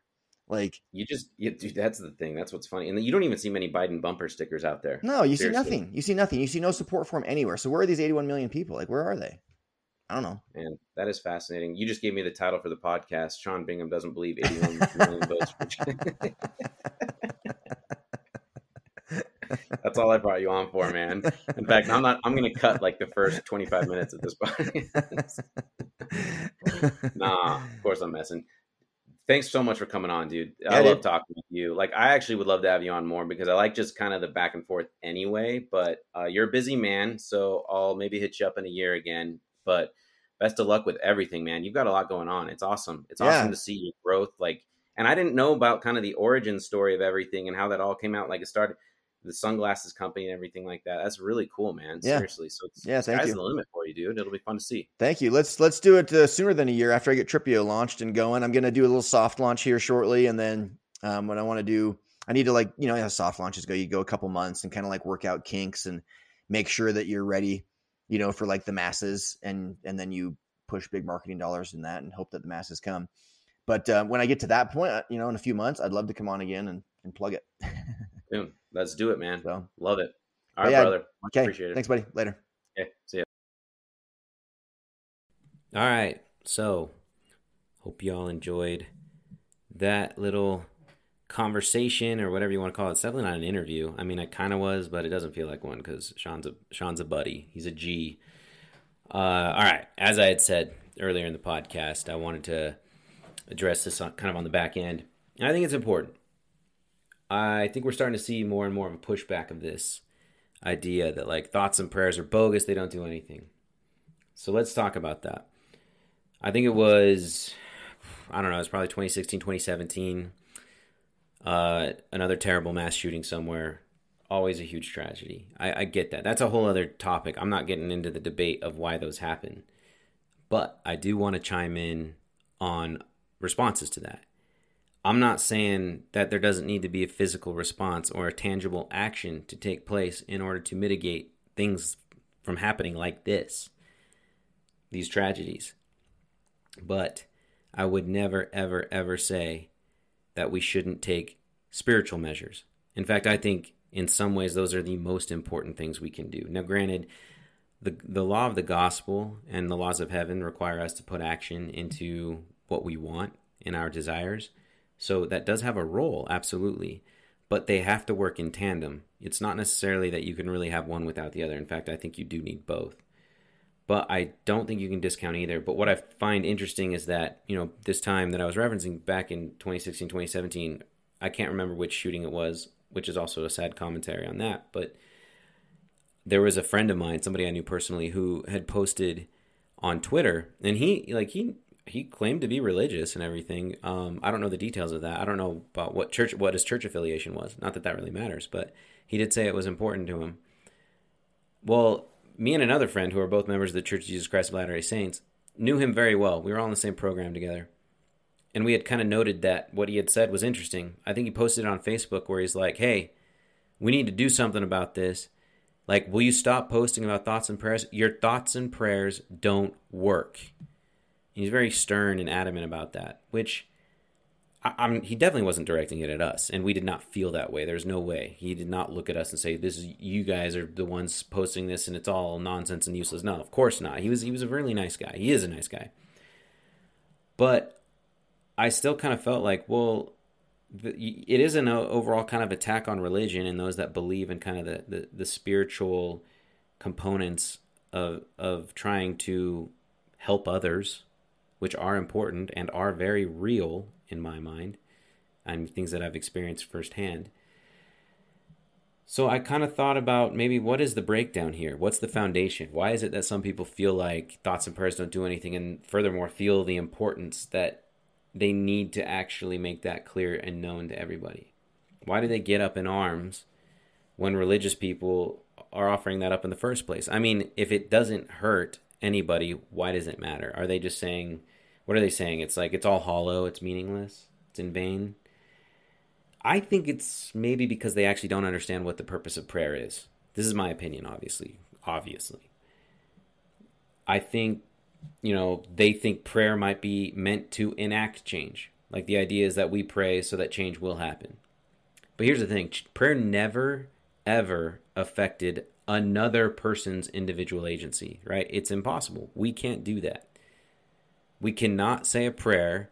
Speaker 3: Like,
Speaker 1: You just, you, dude, that's the thing. That's what's funny. And you don't even see many Biden bumper stickers out there.
Speaker 3: no, you
Speaker 1: Seriously.
Speaker 3: see nothing. You see nothing. You see no support for him anywhere. So where are these 81 million people? Like, where are they? I don't know.
Speaker 1: And that is fascinating. You just gave me the title for the podcast. Sean Bingham doesn't believe 81 million votes. That's all I brought you on for, man. In fact, I'm not. I'm going to cut like the first 25 minutes of this podcast. nah, of course I'm messing. Thanks so much for coming on, dude. I
Speaker 3: Yeah,
Speaker 1: love
Speaker 3: dude.
Speaker 1: talking with you. Like, I actually would love to have you on more because I like just kind of the back and forth anyway. But uh, you're a busy man, so I'll maybe hit you up in a year again. But best of luck with everything, man. You've got a lot going on. It's awesome. It's
Speaker 3: Yeah.
Speaker 1: awesome to see your growth. Like, and I didn't know about kind of the origin story of everything and how that all came out. Like, it started the sunglasses company and everything like that. That's really cool, man.
Speaker 3: Yeah.
Speaker 1: Seriously. So it's
Speaker 3: Yeah, thank
Speaker 1: sky's
Speaker 3: you.
Speaker 1: the limit for you, dude. It'll be fun to see.
Speaker 3: Thank you. Let's let's do it uh, sooner than a year after I get Tripio launched and going. I'm going to do a little soft launch here shortly, and then um, what I want to do, I need to like you know how soft launches go. You go a couple months and kind of like work out kinks and make sure that you're ready, you know, for like the masses, and and then you push big marketing dollars in that and hope that the masses come. But uh, when I get to that point, uh, you know, in a few months, I'd love to come on again and, and plug it.
Speaker 1: Dude, let's do it, man.
Speaker 3: So,
Speaker 1: Love it. All right,
Speaker 3: yeah,
Speaker 1: brother. Much
Speaker 3: okay,
Speaker 1: appreciated.
Speaker 3: thanks, buddy. Later.
Speaker 1: Okay, see ya. All right, so hope you all enjoyed that little conversation or whatever you want to call it. It's definitely not an interview. I mean, it kind of was, but it doesn't feel like one because Sean's a Sean's a buddy. He's a G. Uh, all right, as I had said earlier in the podcast, I wanted to address this on, kind of on the back end, and I think it's important. I think we're starting to see more and more of a pushback of this idea that like thoughts and prayers are bogus, they don't do anything. So let's talk about that. I think it was I don't know, it's probably 2016, 2017. Uh, another terrible mass shooting somewhere. Always a huge tragedy. I, I get that. That's a whole other topic. I'm not getting into the debate of why those happen. But I do want to chime in on responses to that. I'm not saying that there doesn't need to be a physical response or a tangible action to take place in order to mitigate things from happening like this, these tragedies. But I would never, ever, ever say that we shouldn't take spiritual measures. In fact, I think in some ways those are the most important things we can do. Now, granted, the, the law of the gospel and the laws of heaven require us to put action into what we want in our desires. So that does have a role, absolutely. But they have to work in tandem. It's not necessarily that you can really have one without the other. In fact, I think you do need both. But I don't think you can discount either. But what I find interesting is that, you know, this time that I was referencing back in 2016, 2017, I can't remember which shooting it was, which is also a sad commentary on that. But there was a friend of mine, somebody I knew personally, who had posted on Twitter, and he like he he claimed to be religious and everything. Um, I don't know the details of that. I don't know about what church what his church affiliation was. Not that that really matters, but he did say it was important to him. Well, me and another friend who are both members of the Church of Jesus Christ of Latter-day Saints knew him very well. We were all in the same program together. And we had kind of noted that what he had said was interesting. I think he posted it on Facebook where he's like, "Hey, we need to do something about this. Like, will you stop posting about thoughts and prayers? Your thoughts and prayers don't work." He's very stern and adamant about that, which I, I'm, he definitely wasn't directing it at us, and we did not feel that way. There's no way he did not look at us and say, "This is you guys are the ones posting this, and it's all nonsense and useless." No, of course not. He was he was a really nice guy. He is a nice guy. But I still kind of felt like, well, it is an overall kind of attack on religion and those that believe in kind of the, the, the spiritual components of of trying to help others, which are important and are very real in my mind, and things that I've experienced firsthand. So I kind of thought about maybe what is the breakdown here? What's the foundation? Why is it that some people feel like thoughts and prayers don't do anything, and furthermore feel the importance that they need to actually make that clear and known to everybody? Why do they get up in arms when religious people are offering that up in the first place? I mean, if it doesn't hurt anybody, why does it matter? Are they just saying, what are they saying? It's like it's all hollow, it's meaningless, it's in vain. I think it's maybe because they actually don't understand what the purpose of prayer is. This is my opinion, obviously. Obviously. I think, you know, they think prayer might be meant to enact change. Like the idea is that we pray so that change will happen. But here's the thing prayer never, ever affected another person's individual agency, right? It's impossible. We can't do that. We cannot say a prayer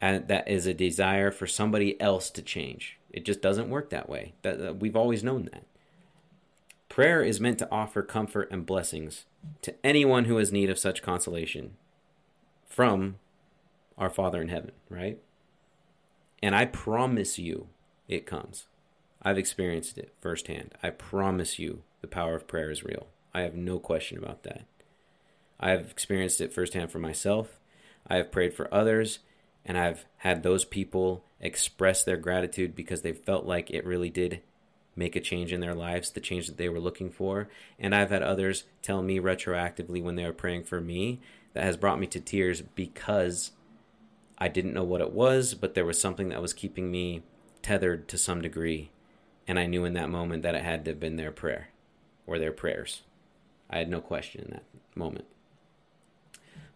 Speaker 1: and that is a desire for somebody else to change. It just doesn't work that way. That, that we've always known that. Prayer is meant to offer comfort and blessings to anyone who has need of such consolation from our Father in heaven, right? And I promise you it comes. I've experienced it firsthand. I promise you the power of prayer is real. I have no question about that. I have experienced it firsthand for myself. I have prayed for others, and I've had those people express their gratitude because they felt like it really did make a change in their lives, the change that they were looking for. And I've had others tell me retroactively when they were praying for me that has brought me to tears because I didn't know what it was, but there was something that was keeping me tethered to some degree. And I knew in that moment that it had to have been their prayer or their prayers. I had no question in that moment.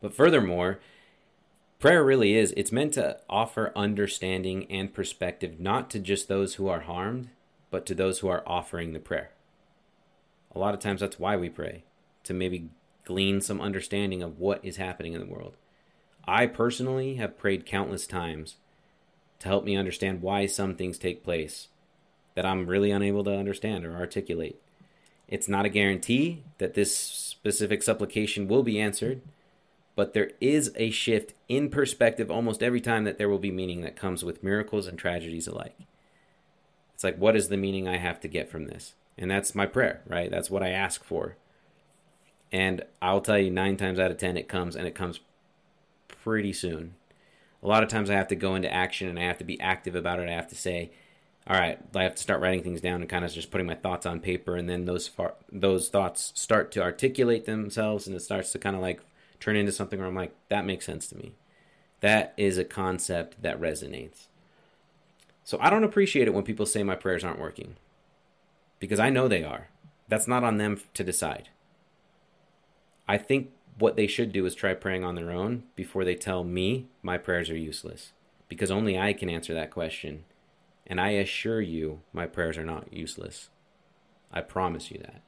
Speaker 1: But furthermore, Prayer really is. It's meant to offer understanding and perspective not to just those who are harmed, but to those who are offering the prayer. A lot of times that's why we pray, to maybe glean some understanding of what is happening in the world. I personally have prayed countless times to help me understand why some things take place that I'm really unable to understand or articulate. It's not a guarantee that this specific supplication will be answered but there is a shift in perspective almost every time that there will be meaning that comes with miracles and tragedies alike. It's like, what is the meaning I have to get from this? And that's my prayer, right? That's what I ask for. And I'll tell you, nine times out of ten, it comes, and it comes pretty soon. A lot of times I have to go into action and I have to be active about it. I have to say, all right, I have to start writing things down and kind of just putting my thoughts on paper, and then those far, those thoughts start to articulate themselves, and it starts to kind of like turn into something where I'm like, that makes sense to me. That is a concept that resonates. So I don't appreciate it when people say my prayers aren't working because I know they are. That's not on them to decide. I think what they should do is try praying on their own before they tell me my prayers are useless because only I can answer that question. And I assure you, my prayers are not useless. I promise you that.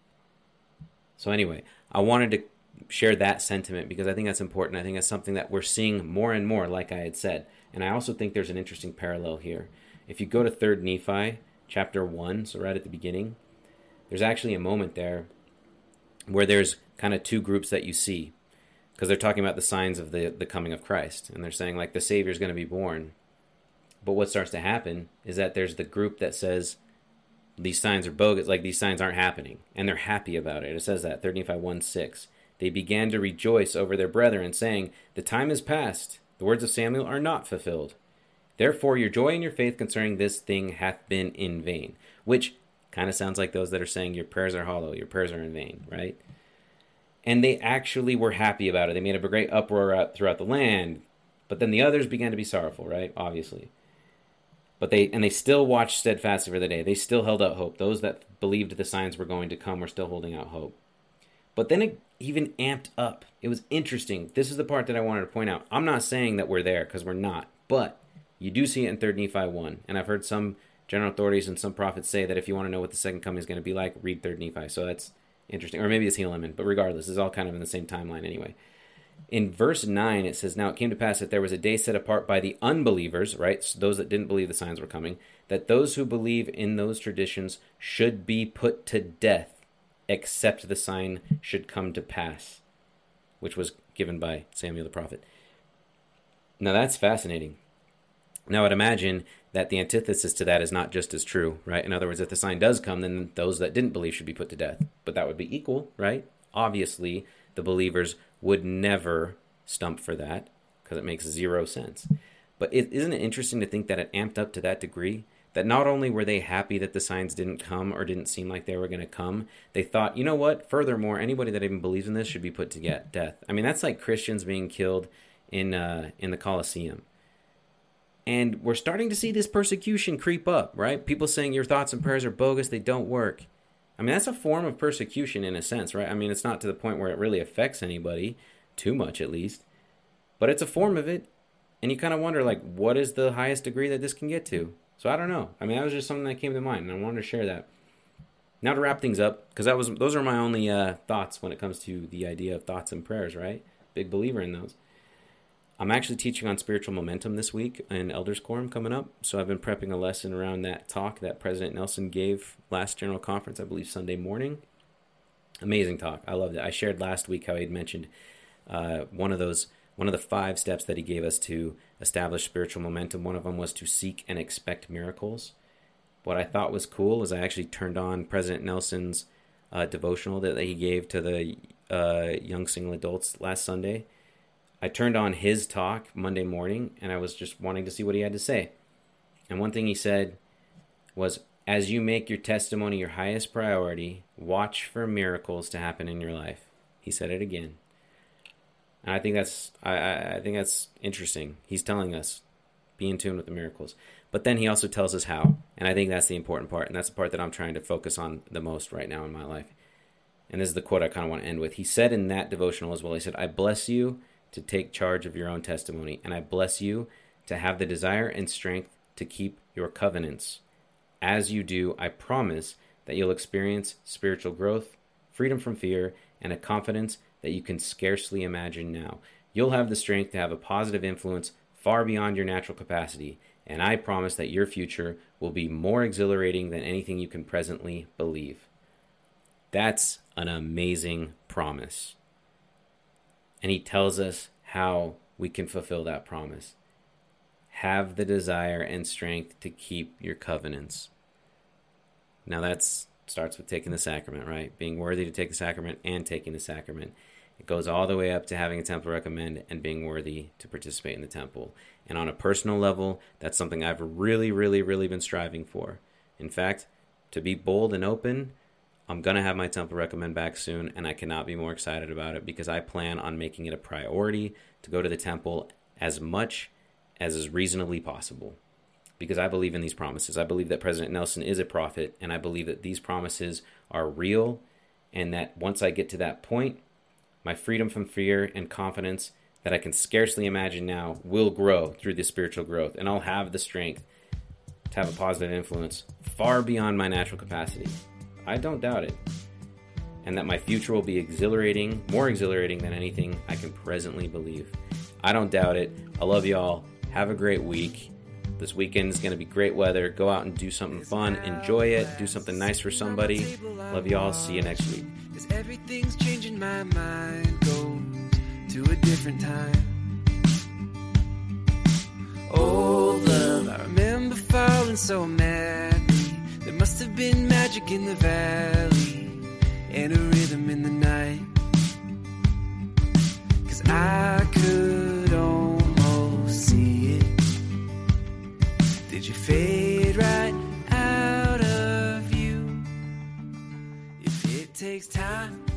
Speaker 1: So, anyway, I wanted to share that sentiment because I think that's important. I think that's something that we're seeing more and more, like I had said. And I also think there's an interesting parallel here. If you go to 3rd Nephi, chapter 1, so right at the beginning, there's actually a moment there where there's kind of two groups that you see because they're talking about the signs of the, the coming of Christ. And they're saying, like, the Savior's going to be born. But what starts to happen is that there's the group that says, these signs are bogus, like these signs aren't happening. And they're happy about it. It says that, 3rd Nephi 1 6 they began to rejoice over their brethren, saying, The time is past, the words of Samuel are not fulfilled. Therefore, your joy and your faith concerning this thing hath been in vain. Which kind of sounds like those that are saying, Your prayers are hollow, your prayers are in vain, right? And they actually were happy about it. They made a great uproar throughout the land. But then the others began to be sorrowful, right? Obviously. But they and they still watched steadfastly for the day. They still held out hope. Those that believed the signs were going to come were still holding out hope. But then it even amped up. It was interesting. This is the part that I wanted to point out. I'm not saying that we're there because we're not, but you do see it in 3rd Nephi 1. And I've heard some general authorities and some prophets say that if you want to know what the second coming is going to be like, read 3rd Nephi. So that's interesting. Or maybe it's Helaman, but regardless, it's all kind of in the same timeline anyway. In verse 9, it says, Now it came to pass that there was a day set apart by the unbelievers, right? So those that didn't believe the signs were coming, that those who believe in those traditions should be put to death, except the sign should come to pass, which was given by Samuel the prophet. Now that's fascinating. Now I'd imagine that the antithesis to that is not just as true, right? In other words, if the sign does come, then those that didn't believe should be put to death. But that would be equal, right? Obviously, the believers would never stump for that because it makes zero sense. But is isn't it interesting to think that it amped up to that degree? That not only were they happy that the signs didn't come or didn't seem like they were going to come, they thought, you know what? Furthermore, anybody that even believes in this should be put to death. I mean, that's like Christians being killed in uh, in the Colosseum. And we're starting to see this persecution creep up, right? People saying your thoughts and prayers are bogus, they don't work. I mean, that's a form of persecution in a sense, right? I mean, it's not to the point where it really affects anybody, too much at least, but it's a form of it. And you kind of wonder, like, what is the highest degree that this can get to? So I don't know. I mean, that was just something that came to mind, and I wanted to share that. Now to wrap things up, because that was those are my only uh, thoughts when it comes to the idea of thoughts and prayers, right? Big believer in those. I'm actually teaching on spiritual momentum this week in Elders Quorum coming up. So I've been prepping a lesson around that talk that President Nelson gave last General Conference, I believe Sunday morning. Amazing talk. I loved it. I shared last week how he had mentioned uh, one of those, one of the five steps that he gave us to establish spiritual momentum. One of them was to seek and expect miracles. What I thought was cool is I actually turned on President Nelson's uh, devotional that he gave to the uh, young single adults last Sunday I turned on his talk Monday morning and I was just wanting to see what he had to say. And one thing he said was as you make your testimony your highest priority, watch for miracles to happen in your life. He said it again. And I think that's I, I think that's interesting. He's telling us be in tune with the miracles. But then he also tells us how. And I think that's the important part. And that's the part that I'm trying to focus on the most right now in my life. And this is the quote I kind of want to end with. He said in that devotional as well, he said, I bless you to take charge of your own testimony. And I bless you to have the desire and strength to keep your covenants. As you do, I promise that you'll experience spiritual growth, freedom from fear, and a confidence that you can scarcely imagine now. You'll have the strength to have a positive influence far beyond your natural capacity, and I promise that your future will be more exhilarating than anything you can presently believe. That's an amazing promise. And he tells us how we can fulfill that promise. Have the desire and strength to keep your covenants. Now that starts with taking the sacrament, right? Being worthy to take the sacrament and taking the sacrament. Goes all the way up to having a temple recommend and being worthy to participate in the temple. And on a personal level, that's something I've really, really, really been striving for. In fact, to be bold and open, I'm going to have my temple recommend back soon, and I cannot be more excited about it because I plan on making it a priority to go to the temple as much as is reasonably possible. Because I believe in these promises. I believe that President Nelson is a prophet, and I believe that these promises are real, and that once I get to that point, my freedom from fear and confidence that I can scarcely imagine now will grow through this spiritual growth, and I'll have the strength to have a positive influence far beyond my natural capacity. I don't doubt it. And that my future will be exhilarating, more exhilarating than anything I can presently believe. I don't doubt it. I love y'all. Have a great week. This weekend is going to be great weather. Go out and do something fun. Enjoy it. Do something nice for somebody. Love y'all. See you next week.
Speaker 7: Cause everything's changing my mind, going to a different time. Old love, I remember falling so madly. There must have been magic in the valley and a rhythm in the night. Cause I could almost see it. Did you fade? takes time.